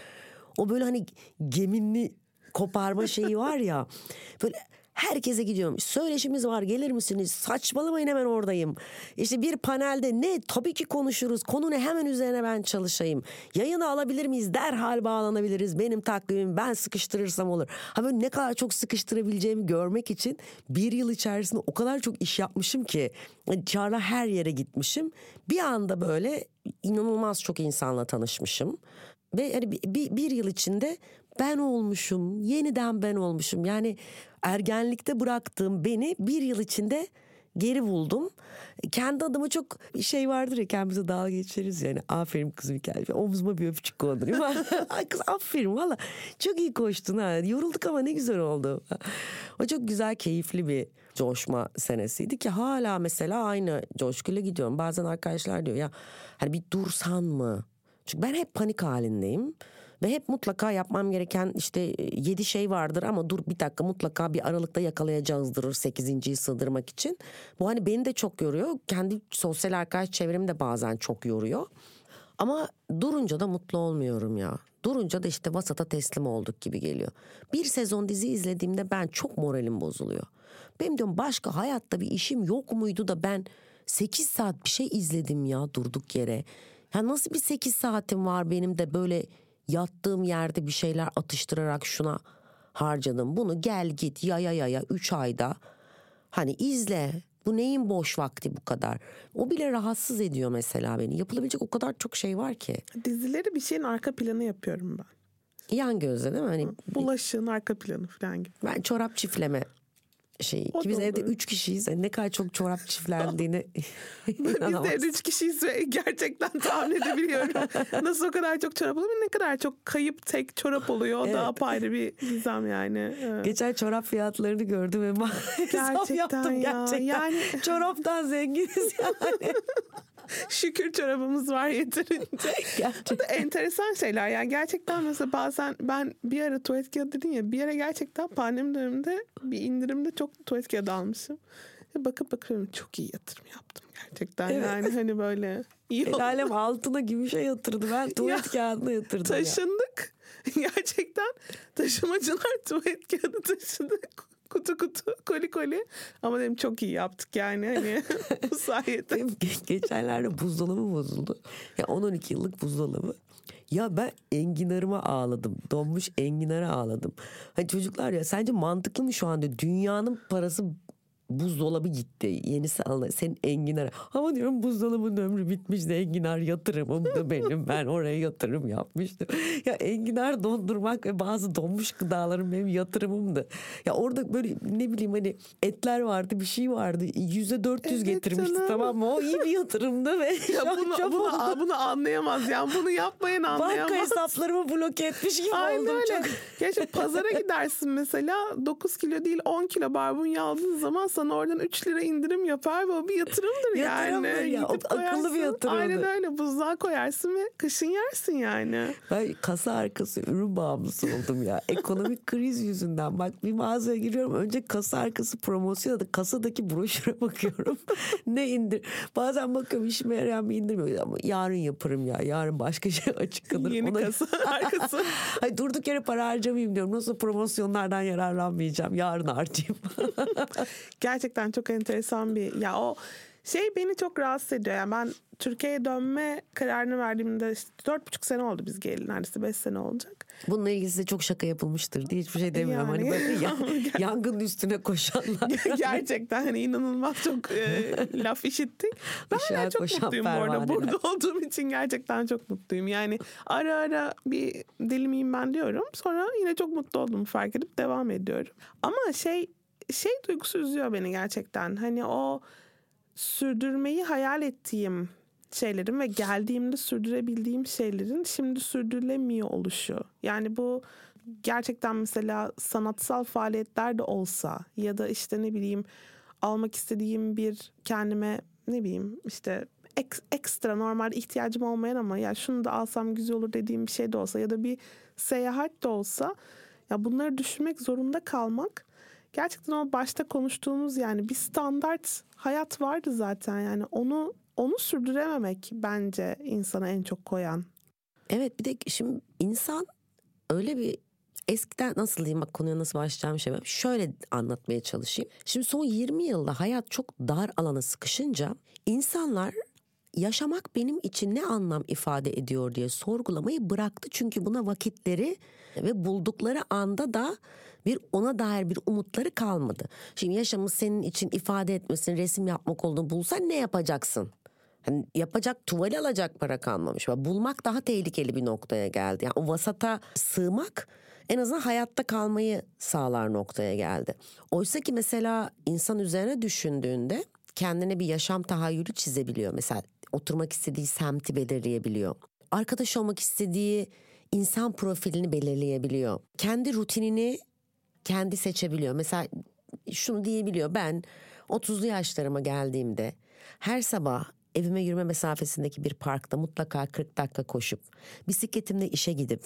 O böyle hani geminli koparma şeyi var ya. Böyle herkese gidiyorum. Söyleşimiz var gelir misiniz? Saçmalamayın hemen oradayım. İşte bir panelde ne? Tabii ki konuşuruz. Konu ne? Hemen üzerine ben çalışayım. Yayını alabilir miyiz? Derhal bağlanabiliriz. Benim takvimim ben sıkıştırırsam olur. Ha böyle ne kadar çok sıkıştırabileceğimi görmek için bir yıl içerisinde o kadar çok iş yapmışım ki. Yani Çağla her yere gitmişim. Bir anda böyle inanılmaz çok insanla tanışmışım. Ve hani bir, bir, bir yıl içinde ben olmuşum, yeniden ben olmuşum. Yani ergenlikte bıraktığım beni bir yıl içinde geri buldum. Kendi adıma çok şey vardır ya kendimize dalga geçeriz yani. Aferin kızım hikaye. Omzuma bir öpücük kondurayım. Ay kız aferin valla. Çok iyi koştun ha. Yorulduk ama ne güzel oldu. O çok güzel keyifli bir coşma senesiydi ki hala mesela aynı coşkuyla gidiyorum. Bazen arkadaşlar diyor ya hani bir dursan mı? Çünkü ben hep panik halindeyim. Ve hep mutlaka yapmam gereken işte yedi şey vardır ama dur bir dakika mutlaka bir aralıkta yakalayacağızdır sekizinciyi sığdırmak için. Bu hani beni de çok yoruyor. Kendi sosyal arkadaş çevremi de bazen çok yoruyor. Ama durunca da mutlu olmuyorum ya. Durunca da işte vasata teslim olduk gibi geliyor. Bir sezon dizi izlediğimde ben çok moralim bozuluyor. Benim diyorum başka hayatta bir işim yok muydu da ben 8 saat bir şey izledim ya durduk yere. Ya nasıl bir 8 saatim var benim de böyle yattığım yerde bir şeyler atıştırarak şuna harcadım. Bunu gel git yaya yaya 3 ayda hani izle. Bu neyin boş vakti bu kadar? O bile rahatsız ediyor mesela beni. Yapılabilecek o kadar çok şey var ki. Dizileri bir şeyin arka planı yapıyorum ben. Yan gözle değil mi? Hani Bulaşığın arka planı falan gibi. ben çorap çifleme şeyi. O Ki biz evde üç kişiyiz. Yani ne kadar çok çorap çiflendiğini Biz inanamazsın. de üç kişiyiz ve gerçekten tahmin edebiliyorum. Nasıl o kadar çok çorap oluyor ne kadar çok kayıp tek çorap oluyor. O Evet. da apayrı bir gizem yani. Evet. Geçen çorap fiyatlarını gördüm ve Gerçekten yaptım ya. gerçekten. Yani- Çoraptan zenginiz yani. Şükür çorabımız var yeterince. Bu Gerçekten. da enteresan şeyler. Yani gerçekten mesela bazen ben bir ara tuvalet kağıdı dedin ya bir ara gerçekten pandemi döneminde bir indirimde çok tuvalet kağıdı almışım. Bakıp bakıyorum çok iyi yatırım yaptım gerçekten. Evet. Yani hani böyle iyi El alem altına gümüşe yatırdı. Ben tuvalet kağıdına yatırdım ya. Taşındık. Gerçekten taşımacılar tuvalet kağıdı taşıdı. Kutu kutu koli koli. Ama dedim çok iyi yaptık yani hani bu sayede. Geçenlerde buzdolabı bozuldu. Ya 10-12 yıllık buzdolabı. Ya ben enginarıma ağladım. Donmuş enginara ağladım. Hani çocuklar ya sence mantıklı mı şu anda? Dünyanın parası buzdolabı gitti. Yenisi alındı. Senin enginar. Ama diyorum buzdolabının ömrü bitmiş de enginar yatırımımdı benim. Ben oraya yatırım yapmıştım. Ya enginar dondurmak ve bazı donmuş gıdaların benim yatırımımdı. Ya orada böyle ne bileyim hani etler vardı bir şey vardı. Yüzde 400 Evet getirmişti canım. tamam mı? O iyi bir yatırımdı ve Ya bunu, bunu, bunu anlayamaz yani bunu yapmayan Banka anlayamaz. hesaplarımı bloke etmiş gibi Aynen oldum öyle. çok. Ya şimdi pazara gidersin mesela 9 kilo değil 10 kilo barbunya aldığın zaman sana oradan 3 lira indirim yapar ve o bir yatırımdır yani. Yatırımdır ya, o akıllı bir yatırımdır. Aynen öyle buzluğa koyarsın ve kışın yersin yani. Ben kasa arkası ürün bağımlısı oldum ya. Ekonomik kriz yüzünden. Bak bir mağazaya giriyorum. Önce kasa arkası promosyon adı. Kasadaki broşüre bakıyorum. ne indir. Bazen bakıyorum işime yarayan bir indirim. yok. Ama yarın yaparım ya. Yarın başka şey açık kalır. Yeni Ona- kasa arkası. Hayır, durduk yere para harcamayayım diyorum. Nasıl promosyonlardan yararlanmayacağım. Yarın harcayayım. Gerçekten çok enteresan bir ya o şey beni çok rahatsız ediyor. Yani ben Türkiye'ye dönme kararını verdiğimde işte dört buçuk sene oldu biz geleli neredeyse beş sene olacak. Bununla ilgili size çok şaka yapılmıştır diye hiçbir şey demiyorum. Hani Yani. böyle ya- yangının üstüne koşanlar. Gerçekten hani inanılmaz çok e, laf işittik. Ben Işığa çok mutluyum bu arada. Burada olduğum için gerçekten çok mutluyum. Yani ara ara bir deli miyim ben diyorum. Sonra yine çok mutlu olduğumu fark edip devam ediyorum. Ama şey şey duygusu üzüyor beni gerçekten. Hani o sürdürmeyi hayal ettiğim şeylerin ve geldiğimde sürdürebildiğim şeylerin şimdi sürdürülemiyor oluşu. Yani bu gerçekten mesela sanatsal faaliyetler de olsa ya da işte ne bileyim almak istediğim bir kendime ne bileyim işte ek- ekstra normal ihtiyacım olmayan ama ya şunu da alsam güzel olur dediğim bir şey de olsa ya da bir seyahat de olsa ya bunları düşünmek zorunda kalmak gerçekten o başta konuştuğumuz yani bir standart hayat vardı zaten yani onu onu sürdürememek bence insana en çok koyan. Evet bir de şimdi insan öyle bir eskiden nasıl diyeyim bak konuya nasıl başlayacağım şey şöyle anlatmaya çalışayım. Şimdi son 20 yılda hayat çok dar alana sıkışınca insanlar yaşamak benim için ne anlam ifade ediyor diye sorgulamayı bıraktı. Çünkü buna vakitleri ve buldukları anda da bir ona dair bir umutları kalmadı. Şimdi yaşamı senin için ifade etmesin, resim yapmak olduğunu bulsan ne yapacaksın? Hani yapacak tuval alacak para kalmamış. Bulmak daha tehlikeli bir noktaya geldi. Yani o vasata sığmak en azından hayatta kalmayı sağlar noktaya geldi. Oysa ki mesela insan üzerine düşündüğünde kendine bir yaşam tahayyülü çizebiliyor. Mesela oturmak istediği semti belirleyebiliyor. Arkadaş olmak istediği insan profilini belirleyebiliyor. Kendi rutinini kendi seçebiliyor. Mesela şunu diyebiliyor ben 30'lu yaşlarıma geldiğimde her sabah evime yürüme mesafesindeki bir parkta mutlaka 40 dakika koşup bisikletimle işe gidip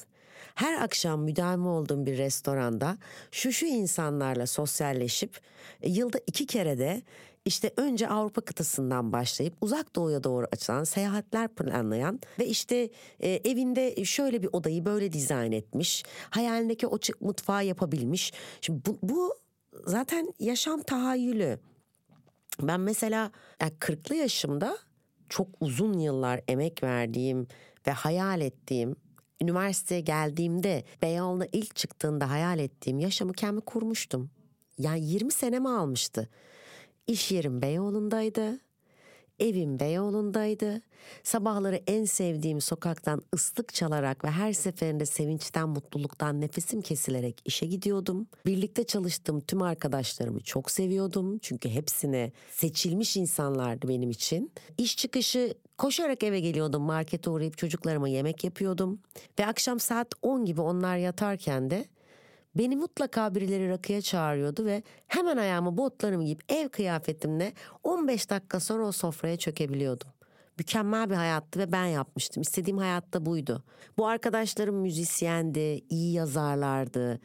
her akşam müdavimi olduğum bir restoranda şu şu insanlarla sosyalleşip e, yılda iki kere de işte önce Avrupa kıtasından başlayıp uzak doğuya doğru açılan seyahatler planlayan ve işte e, evinde şöyle bir odayı böyle dizayn etmiş. Hayalindeki o mutfağı yapabilmiş. Şimdi bu, bu zaten yaşam tahayyülü. Ben mesela yani 40'lı yaşımda çok uzun yıllar emek verdiğim ve hayal ettiğim üniversiteye geldiğimde Beyoğlu'na ilk çıktığında hayal ettiğim yaşamı kendi kurmuştum. Yani 20 senemi almıştı. İş yerim Beyoğlu'ndaydı. Evim Beyoğlu'ndaydı. Sabahları en sevdiğim sokaktan ıslık çalarak ve her seferinde sevinçten, mutluluktan nefesim kesilerek işe gidiyordum. Birlikte çalıştığım tüm arkadaşlarımı çok seviyordum. Çünkü hepsine seçilmiş insanlardı benim için. İş çıkışı koşarak eve geliyordum. Markete uğrayıp çocuklarıma yemek yapıyordum. Ve akşam saat 10 gibi onlar yatarken de Beni mutlaka birileri rakıya çağırıyordu ve hemen ayağımı botlarımı giyip ev kıyafetimle 15 dakika sonra o sofraya çökebiliyordum. Mükemmel bir hayattı ve ben yapmıştım. İstediğim hayatta buydu. Bu arkadaşlarım müzisyendi, iyi yazarlardı.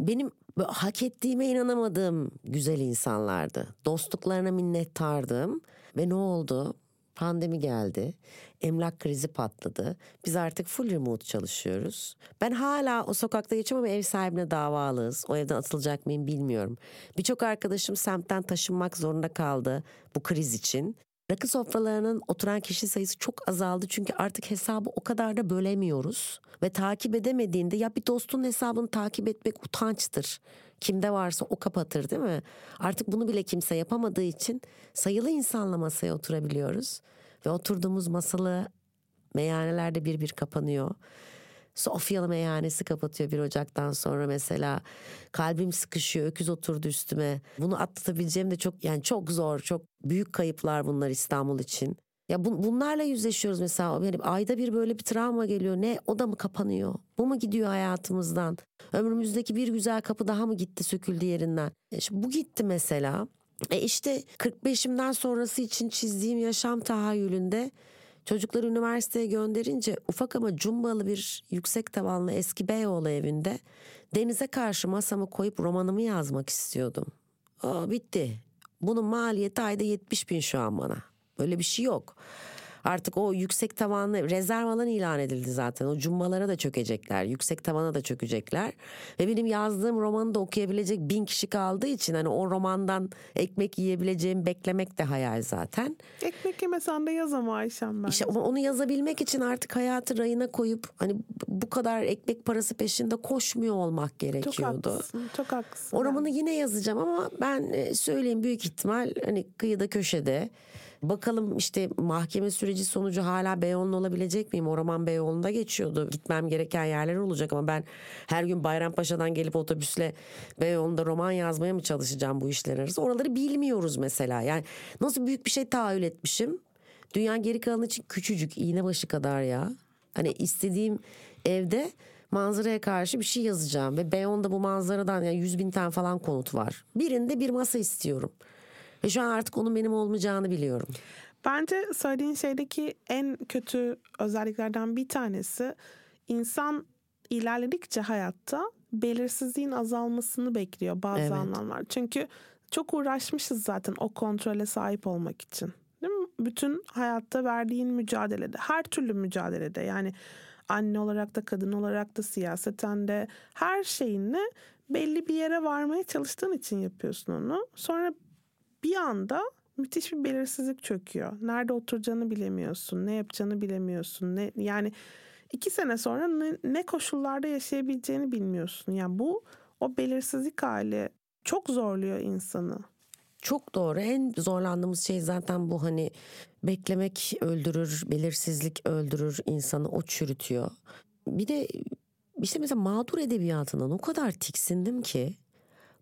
Benim hak ettiğime inanamadığım güzel insanlardı. Dostluklarına minnettardım ve ne oldu? Pandemi geldi. Emlak krizi patladı. Biz artık full remote çalışıyoruz. Ben hala o sokakta geçiyorum ama ev sahibine davalıyız. O evden atılacak mıyım bilmiyorum. Birçok arkadaşım semtten taşınmak zorunda kaldı bu kriz için. Rakı sofralarının oturan kişi sayısı çok azaldı çünkü artık hesabı o kadar da bölemiyoruz. Ve takip edemediğinde ya bir dostun hesabını takip etmek utançtır. Kimde varsa o kapatır değil mi? Artık bunu bile kimse yapamadığı için sayılı insanla masaya oturabiliyoruz. Ve oturduğumuz masalı meyhanelerde bir bir kapanıyor. Sofyalı meyhanesi kapatıyor bir Ocak'tan sonra mesela. Kalbim sıkışıyor, öküz oturdu üstüme. Bunu atlatabileceğim de çok yani çok zor, çok büyük kayıplar bunlar İstanbul için. Ya bu, bunlarla yüzleşiyoruz mesela. Yani ayda bir böyle bir travma geliyor. Ne o da mı kapanıyor? Bu mu gidiyor hayatımızdan? Ömrümüzdeki bir güzel kapı daha mı gitti söküldü yerinden? E şimdi bu gitti mesela. E işte 45'imden sonrası için çizdiğim yaşam tahayyülünde çocukları üniversiteye gönderince ufak ama cumbalı bir yüksek tavanlı eski Beyoğlu evinde denize karşı masamı koyup romanımı yazmak istiyordum. Aa, bitti. Bunun maliyeti ayda 70 bin şu an bana. Böyle bir şey yok. Artık o yüksek tavanlı rezerv alan ilan edildi zaten. O cumbalara da çökecekler. Yüksek tavana da çökecekler. Ve benim yazdığım romanı da okuyabilecek bin kişi kaldığı için hani o romandan ekmek yiyebileceğim beklemek de hayal zaten. Ekmek yemesen de yaz ama Ayşem ben. İşte onu yazabilmek için artık hayatı rayına koyup hani bu kadar ekmek parası peşinde koşmuyor olmak çok gerekiyordu. haklısın. Çok haklısın. O romanı yine yazacağım ama ben e, söyleyeyim büyük ihtimal hani kıyıda köşede. Bakalım işte mahkeme süreci sonucu hala Beyoğlu'nda olabilecek miyim? O roman Beyoğlu'nda geçiyordu. Gitmem gereken yerler olacak ama ben her gün Bayrampaşa'dan gelip otobüsle Beyoğlu'nda roman yazmaya mı çalışacağım bu işler arası? Oraları bilmiyoruz mesela. Yani nasıl büyük bir şey tahayyül etmişim. Dünya geri kalanı için küçücük iğne başı kadar ya. Hani istediğim evde manzaraya karşı bir şey yazacağım. Ve Beyoğlu'nda bu manzaradan yani 100 bin tane falan konut var. Birinde bir masa istiyorum. Ve şu an artık onun benim olmayacağını biliyorum. Bence söylediğin şeydeki en kötü özelliklerden bir tanesi insan ilerledikçe hayatta belirsizliğin azalmasını bekliyor bazı Evet. anlamlar. Çünkü çok uğraşmışız zaten o kontrole sahip olmak için. Değil mi? Bütün hayatta verdiğin mücadelede, her türlü mücadelede yani anne olarak da kadın olarak da siyaseten de her şeyinle belli bir yere varmaya çalıştığın için yapıyorsun onu. Sonra bir anda müthiş bir belirsizlik çöküyor. Nerede oturacağını bilemiyorsun, ne yapacağını bilemiyorsun. Ne, yani iki sene sonra ne, ne koşullarda yaşayabileceğini bilmiyorsun. Yani bu o belirsizlik hali çok zorluyor insanı. Çok doğru. En zorlandığımız şey zaten bu hani beklemek öldürür, belirsizlik öldürür insanı, o çürütüyor. Bir de işte mesela mağdur edebiyatından o kadar tiksindim ki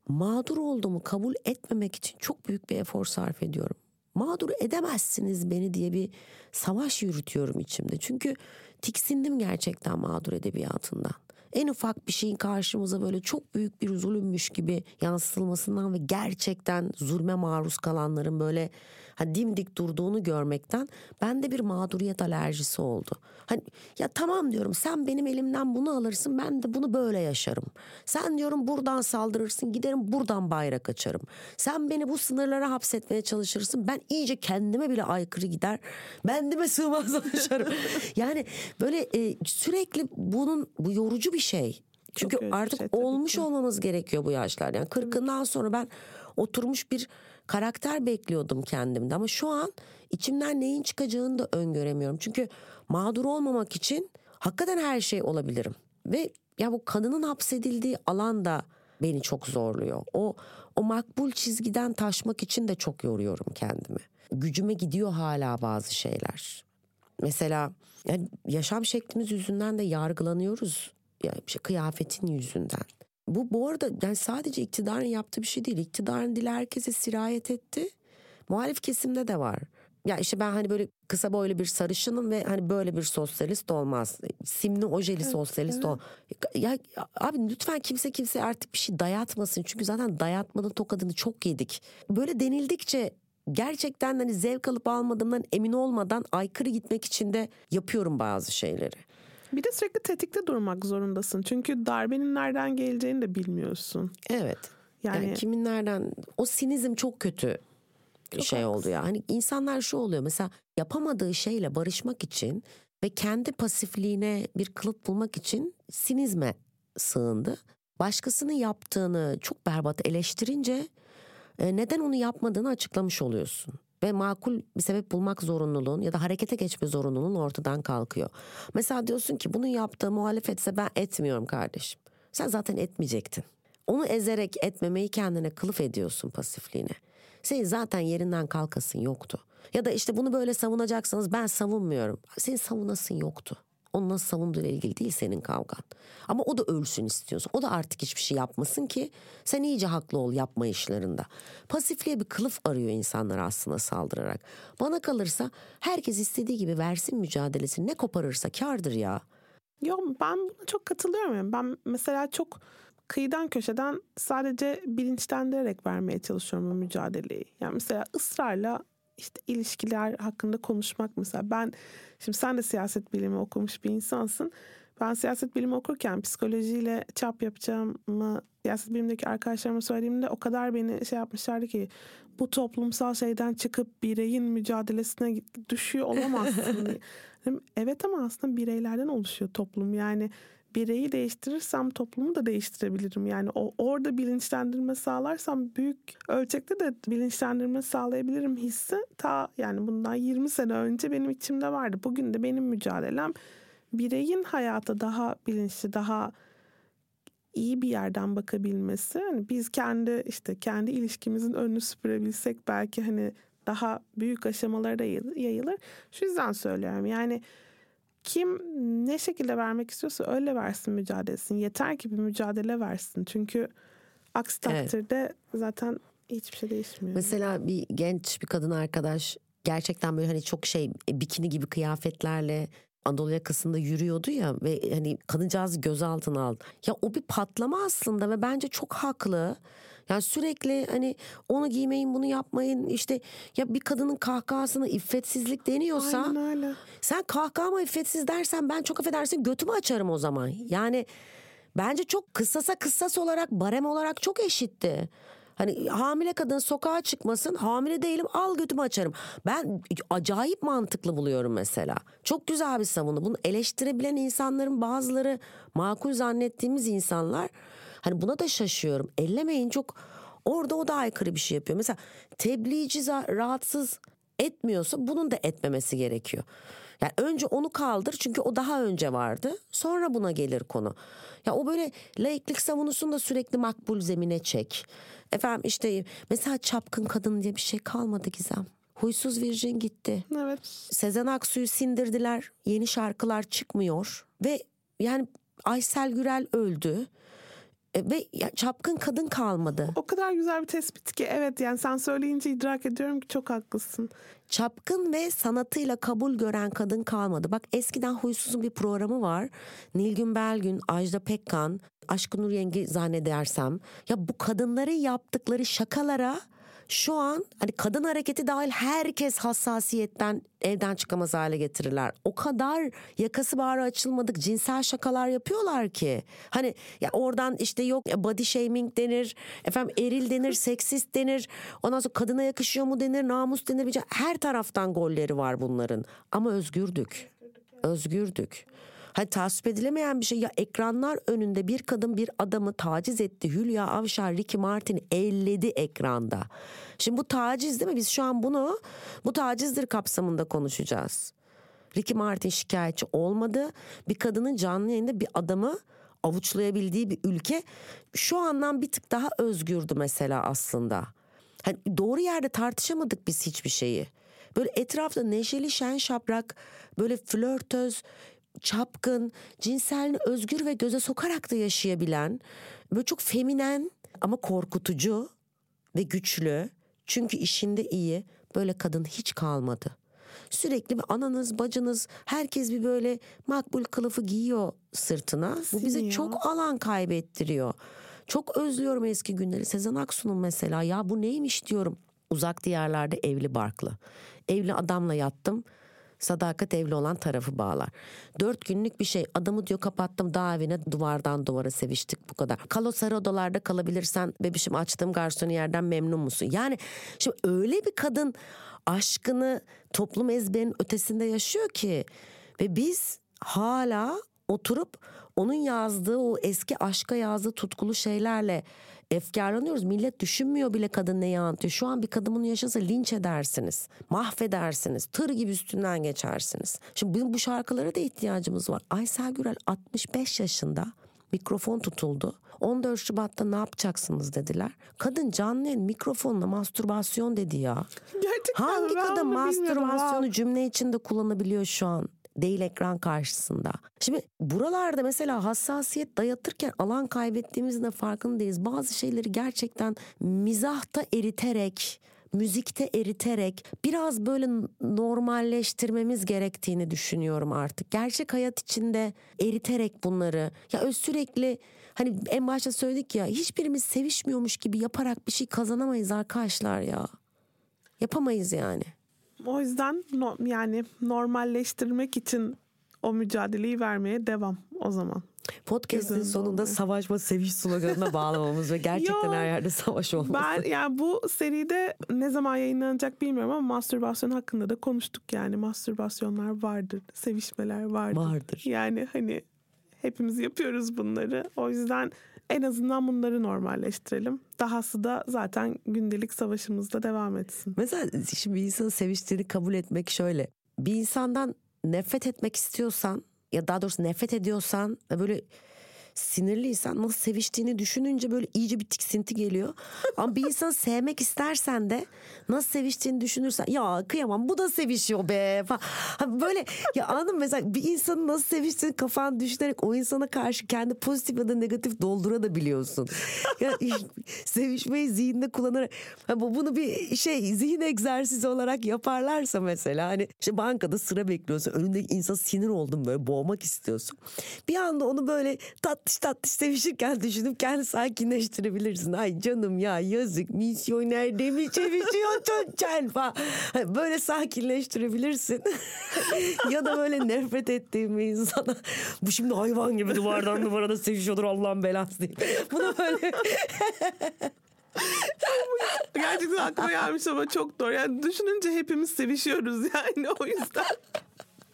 mağdur olduğumu kabul etmemek için çok büyük bir efor sarf ediyorum. Mağdur edemezsiniz beni diye bir savaş yürütüyorum içimde. Çünkü tiksindim gerçekten mağdur edebiyatından. En ufak bir şeyin karşımıza böyle çok büyük bir zulümmüş gibi yansıtılmasından ve gerçekten zulme maruz kalanların böyle ha, dimdik durduğunu görmekten bende bir mağduriyet alerjisi oldu. Hani ya tamam diyorum sen benim elimden bunu alırsın ben de bunu böyle yaşarım. Sen diyorum buradan saldırırsın giderim buradan bayrak açarım. Sen beni bu sınırlara hapsetmeye çalışırsın ben iyice kendime bile aykırı gider. Bendime sığmazlaşırım. yani böyle e, sürekli bunun bu yorucu bir şey. Çünkü bir artık şey olmuş ki. olmamız gerekiyor bu yaşlarda. Yani kırkından sonra ben oturmuş bir karakter bekliyordum kendimde ama şu an içimden neyin çıkacağını da öngöremiyorum. Çünkü mağdur olmamak için hakikaten her şey olabilirim. Ve ya bu kadının hapsedildiği alan da beni çok zorluyor. O o makbul çizgiden taşmak için de çok yoruyorum kendimi. Gücüme gidiyor hala bazı şeyler. Mesela yani yaşam şeklimiz yüzünden de yargılanıyoruz. Yani işte kıyafetin yüzünden. Bu bu arada yani sadece iktidarın yaptığı bir şey değil. İktidarın dili herkese sirayet etti. Muhalif kesimde de var. Ya işte ben hani böyle kısa boylu bir sarışınım ve hani böyle bir sosyalist olmaz. Simli ojeli sosyalist ol. Ya abi lütfen kimse kimseye artık bir şey dayatmasın. Çünkü zaten dayatmanın tokadını çok yedik. Böyle denildikçe gerçekten hani zevk alıp almadığımdan emin olmadan aykırı gitmek için de yapıyorum bazı şeyleri. Bir de sürekli tetikte durmak zorundasın. Çünkü darbenin nereden geleceğini de bilmiyorsun. Evet. Yani, Yani, kimin nereden o sinizm çok kötü şey oldu ya. Hani insanlar şu oluyor mesela yapamadığı şeyle barışmak için ve kendi pasifliğine bir kılıf bulmak için sinizme sığındı. Başkasının yaptığını çok berbat eleştirince e, neden onu yapmadığını açıklamış oluyorsun. Ve makul bir sebep bulmak zorunluluğun ya da harekete geçme zorunluluğun ortadan kalkıyor. Mesela diyorsun ki bunu yaptığı muhalefetse ben etmiyorum kardeşim. Sen zaten etmeyecektin. Onu ezerek etmemeyi kendine kılıf ediyorsun pasifliğine. Senin zaten yerinden kalkasın yoktu. Ya da işte bunu böyle savunacaksanız ben savunmuyorum. Senin savunasın yoktu. Onu nasıl savunduğuyla ilgili değil senin kavgan. Ama o da ölsün istiyorsun. O da artık hiçbir şey yapmasın ki sen iyice haklı ol yapma işlerinde. Pasifliğe bir kılıf arıyor insanlar aslında saldırarak. Bana kalırsa herkes istediği gibi versin mücadelesini ne koparırsa kardır ya. Yok ben buna çok katılıyorum. Yani ben mesela çok kıyıdan köşeden sadece bilinçlendirerek vermeye çalışıyorum bu mücadeleyi. Yani mesela ısrarla işte ilişkiler hakkında konuşmak mesela ben şimdi sen de siyaset bilimi okumuş bir insansın. Ben siyaset bilimi okurken psikolojiyle çap yapacağımı siyaset bilimindeki arkadaşlarıma söylediğimde o kadar beni şey yapmışlardı ki bu toplumsal şeyden çıkıp bireyin mücadelesine düşüyor olamazsın. evet ama aslında bireylerden oluşuyor toplum. Yani bireyi değiştirirsem toplumu da değiştirebilirim. Yani o orada bilinçlendirme sağlarsam büyük ölçekte de bilinçlendirme sağlayabilirim hissi ta yani bundan 20 sene önce benim içimde vardı. Bugün de benim mücadelem bireyin hayata daha bilinçli, daha iyi bir yerden bakabilmesi. Hani biz kendi işte kendi ilişkimizin önünü süpürebilsek belki hani daha büyük aşamalara yayılır. Şu yüzden söylüyorum. Yani kim ne şekilde vermek istiyorsa öyle versin mücadelesini. Yeter ki bir mücadele versin. Çünkü aksi takdirde evet. zaten hiçbir şey değişmiyor. Mesela bir genç bir kadın arkadaş gerçekten böyle hani çok şey e, bikini gibi kıyafetlerle Anadolu yakasında yürüyordu ya ve hani kadıncağızı gözaltına aldı. Ya o bir patlama aslında ve bence çok haklı. Yani sürekli hani onu giymeyin bunu yapmayın işte ya bir kadının kahkahasına iffetsizlik deniyorsa Aynen öyle. sen kahkahama iffetsiz dersen ben çok affedersin götümü açarım o zaman. Yani bence çok kıssasa kıssas olarak barem olarak çok eşitti. Hani hamile kadın sokağa çıkmasın hamile değilim al götümü açarım. Ben acayip mantıklı buluyorum mesela. Çok güzel bir savunu. Bunu eleştirebilen insanların bazıları makul zannettiğimiz insanlar Hani buna da şaşıyorum. Ellemeyin çok orada o da aykırı bir şey yapıyor. Mesela tebliğci rahatsız etmiyorsa bunun da etmemesi gerekiyor. Yani önce onu kaldır çünkü o daha önce vardı. Sonra buna gelir konu. Ya o böyle laiklik savunusunu da sürekli makbul zemine çek. Efendim işte mesela çapkın kadın diye bir şey kalmadı Gizem. Huysuz Virgin gitti. Evet. Sezen Aksu'yu sindirdiler. Yeni şarkılar çıkmıyor. Ve yani Aysel Gürel öldü. E, ve çapkın kadın kalmadı. O kadar güzel bir tespit ki evet yani sen söyleyince idrak ediyorum ki çok haklısın. Çapkın ve sanatıyla kabul gören kadın kalmadı. Bak eskiden Huysuz'un bir programı var. Nilgün Belgün, Ajda Pekkan, Aşkın Nur Yengi zannedersem. Ya bu kadınların yaptıkları şakalara şu an hani kadın hareketi dahil herkes hassasiyetten evden çıkamaz hale getirirler. O kadar yakası bağrı açılmadık cinsel şakalar yapıyorlar ki. Hani ya oradan işte yok body shaming denir, efendim eril denir, seksist denir. Ondan sonra kadına yakışıyor mu denir, namus denir. Her taraftan golleri var bunların. Ama özgürdük. Özgürdük. Hani tasvip edilemeyen bir şey ya ekranlar önünde bir kadın bir adamı taciz etti. Hülya Avşar, Ricky Martin elledi ekranda. Şimdi bu taciz değil mi? Biz şu an bunu bu tacizdir kapsamında konuşacağız. Ricky Martin şikayetçi olmadı. Bir kadının canlı yayında bir adamı avuçlayabildiği bir ülke şu andan bir tık daha özgürdü mesela aslında. Hani doğru yerde tartışamadık biz hiçbir şeyi. Böyle etrafta neşeli şen şaprak, böyle flörtöz, çapkın, cinselini özgür ve göze sokarak da yaşayabilen, böyle çok feminen ama korkutucu ve güçlü. Çünkü işinde iyi böyle kadın hiç kalmadı. Sürekli bir ananız, bacınız, herkes bir böyle makbul kılıfı giyiyor sırtına. Bu bize çok alan kaybettiriyor. Çok özlüyorum eski günleri. Sezen Aksu'nun mesela ya bu neymiş diyorum. Uzak diyarlarda evli barklı. Evli adamla yattım. Sadakat evli olan tarafı bağlar. Dört günlük bir şey adamı diyor kapattım dağ evine duvardan duvara seviştik bu kadar. Kalo sarı odalarda kalabilirsen bebişim açtığım garsonu yerden memnun musun? Yani şimdi öyle bir kadın aşkını toplum ezberinin ötesinde yaşıyor ki ve biz hala oturup onun yazdığı o eski aşka yazdığı tutkulu şeylerle efkarlanıyoruz. Millet düşünmüyor bile kadın neyi anlatıyor. Şu an bir kadın bunu yaşasa linç edersiniz. Mahvedersiniz. Tır gibi üstünden geçersiniz. Şimdi bizim bu şarkılara da ihtiyacımız var. Aysel Gürel 65 yaşında mikrofon tutuldu. 14 Şubat'ta ne yapacaksınız dediler. Kadın canlı yayın mikrofonla mastürbasyon dedi ya. Gerçekten Hangi kadın mastürbasyonu cümle içinde kullanabiliyor şu an? Değil ekran karşısında. Şimdi buralarda mesela hassasiyet dayatırken alan kaybettiğimizin de farkındayız. Bazı şeyleri gerçekten mizahta eriterek, müzikte eriterek biraz böyle normalleştirmemiz gerektiğini düşünüyorum artık. Gerçek hayat içinde eriterek bunları. Ya sürekli hani en başta söyledik ya hiçbirimiz sevişmiyormuş gibi yaparak bir şey kazanamayız arkadaşlar ya. Yapamayız yani. O yüzden no- yani normalleştirmek için o mücadeleyi vermeye devam o zaman. Podcast'in sonunda olmuyor. savaşma seviş sloganına bağlamamız ve gerçekten Yo, her yerde savaş olması. Ben yani bu seride ne zaman yayınlanacak bilmiyorum ama mastürbasyon hakkında da konuştuk yani mastürbasyonlar vardır, sevişmeler vardır. Vardır. Yani hani hepimiz yapıyoruz bunları. O yüzden en azından bunları normalleştirelim. Dahası da zaten gündelik savaşımızda devam etsin. Mesela şimdi bir insanın seviştiğini kabul etmek şöyle. Bir insandan nefret etmek istiyorsan ya daha doğrusu nefret ediyorsan böyle sinirliysen nasıl seviştiğini düşününce böyle iyice bir tiksinti geliyor. Ama bir insanı sevmek istersen de nasıl seviştiğini düşünürsen ya kıyamam bu da sevişiyor be falan. Böyle ya anladın? Mesela bir insanın nasıl seviştiğini kafan düşünerek o insana karşı kendi pozitif ya da negatif doldurabiliyorsun. Ya, sevişmeyi zihinde kullanarak bu bunu bir şey zihin egzersizi olarak yaparlarsa mesela hani işte bankada sıra bekliyorsun önündeki insan sinir oldun böyle boğmak istiyorsun. Bir anda onu böyle tatlış tatlış sevişirken düşünüp kendi sakinleştirebilirsin. Ay canım ya yazık misyoner demiş sevişiyorsun sen falan. Hani Böyle sakinleştirebilirsin. ya da böyle nefret ettiğim insana bu şimdi hayvan gibi duvardan duvara sevişiyordur Allah'ın belası diye. Bunu böyle Gerçekten aklıma gelmiş ama çok doğru. Yani düşününce hepimiz sevişiyoruz yani o yüzden.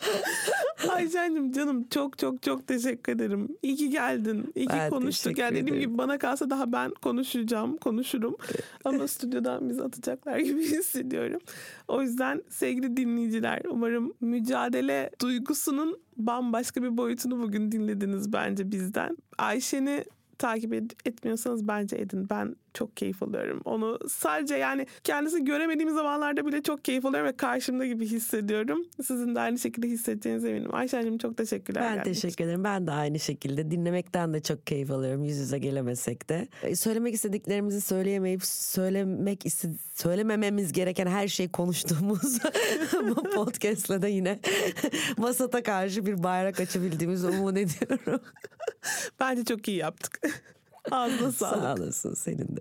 Ayşen'cim canım çok çok çok teşekkür ederim. İyi ki geldin. İyi ki Ben konuştuk. Yani dediğim gibi bana kalsa daha ben konuşacağım, konuşurum. Ama stüdyodan bizi atacaklar gibi hissediyorum. O yüzden sevgili dinleyiciler umarım mücadele duygusunun bambaşka bir boyutunu bugün dinlediniz bence bizden. Ayşen'i takip ed- etmiyorsanız bence edin. Ben çok keyif alıyorum. Onu sadece yani kendisi göremediğim zamanlarda bile çok keyif alıyorum ve karşımda gibi hissediyorum. Sizin de aynı şekilde hissedeceğinize eminim. Ayşen'cim çok teşekkürler. Ben teşekkür ederim. Ben de aynı şekilde dinlemekten de çok keyif alıyorum yüz yüze gelemesek de. E, Söylemek istediklerimizi söyleyemeyip söylemek iste- söylemememiz gereken her şeyi konuştuğumuz bu podcast'la da yine Masata karşı bir bayrak açabildiğimizi umut ediyorum. Bence çok iyi yaptık. Ağzına sağlık. Sağ olasın senin de.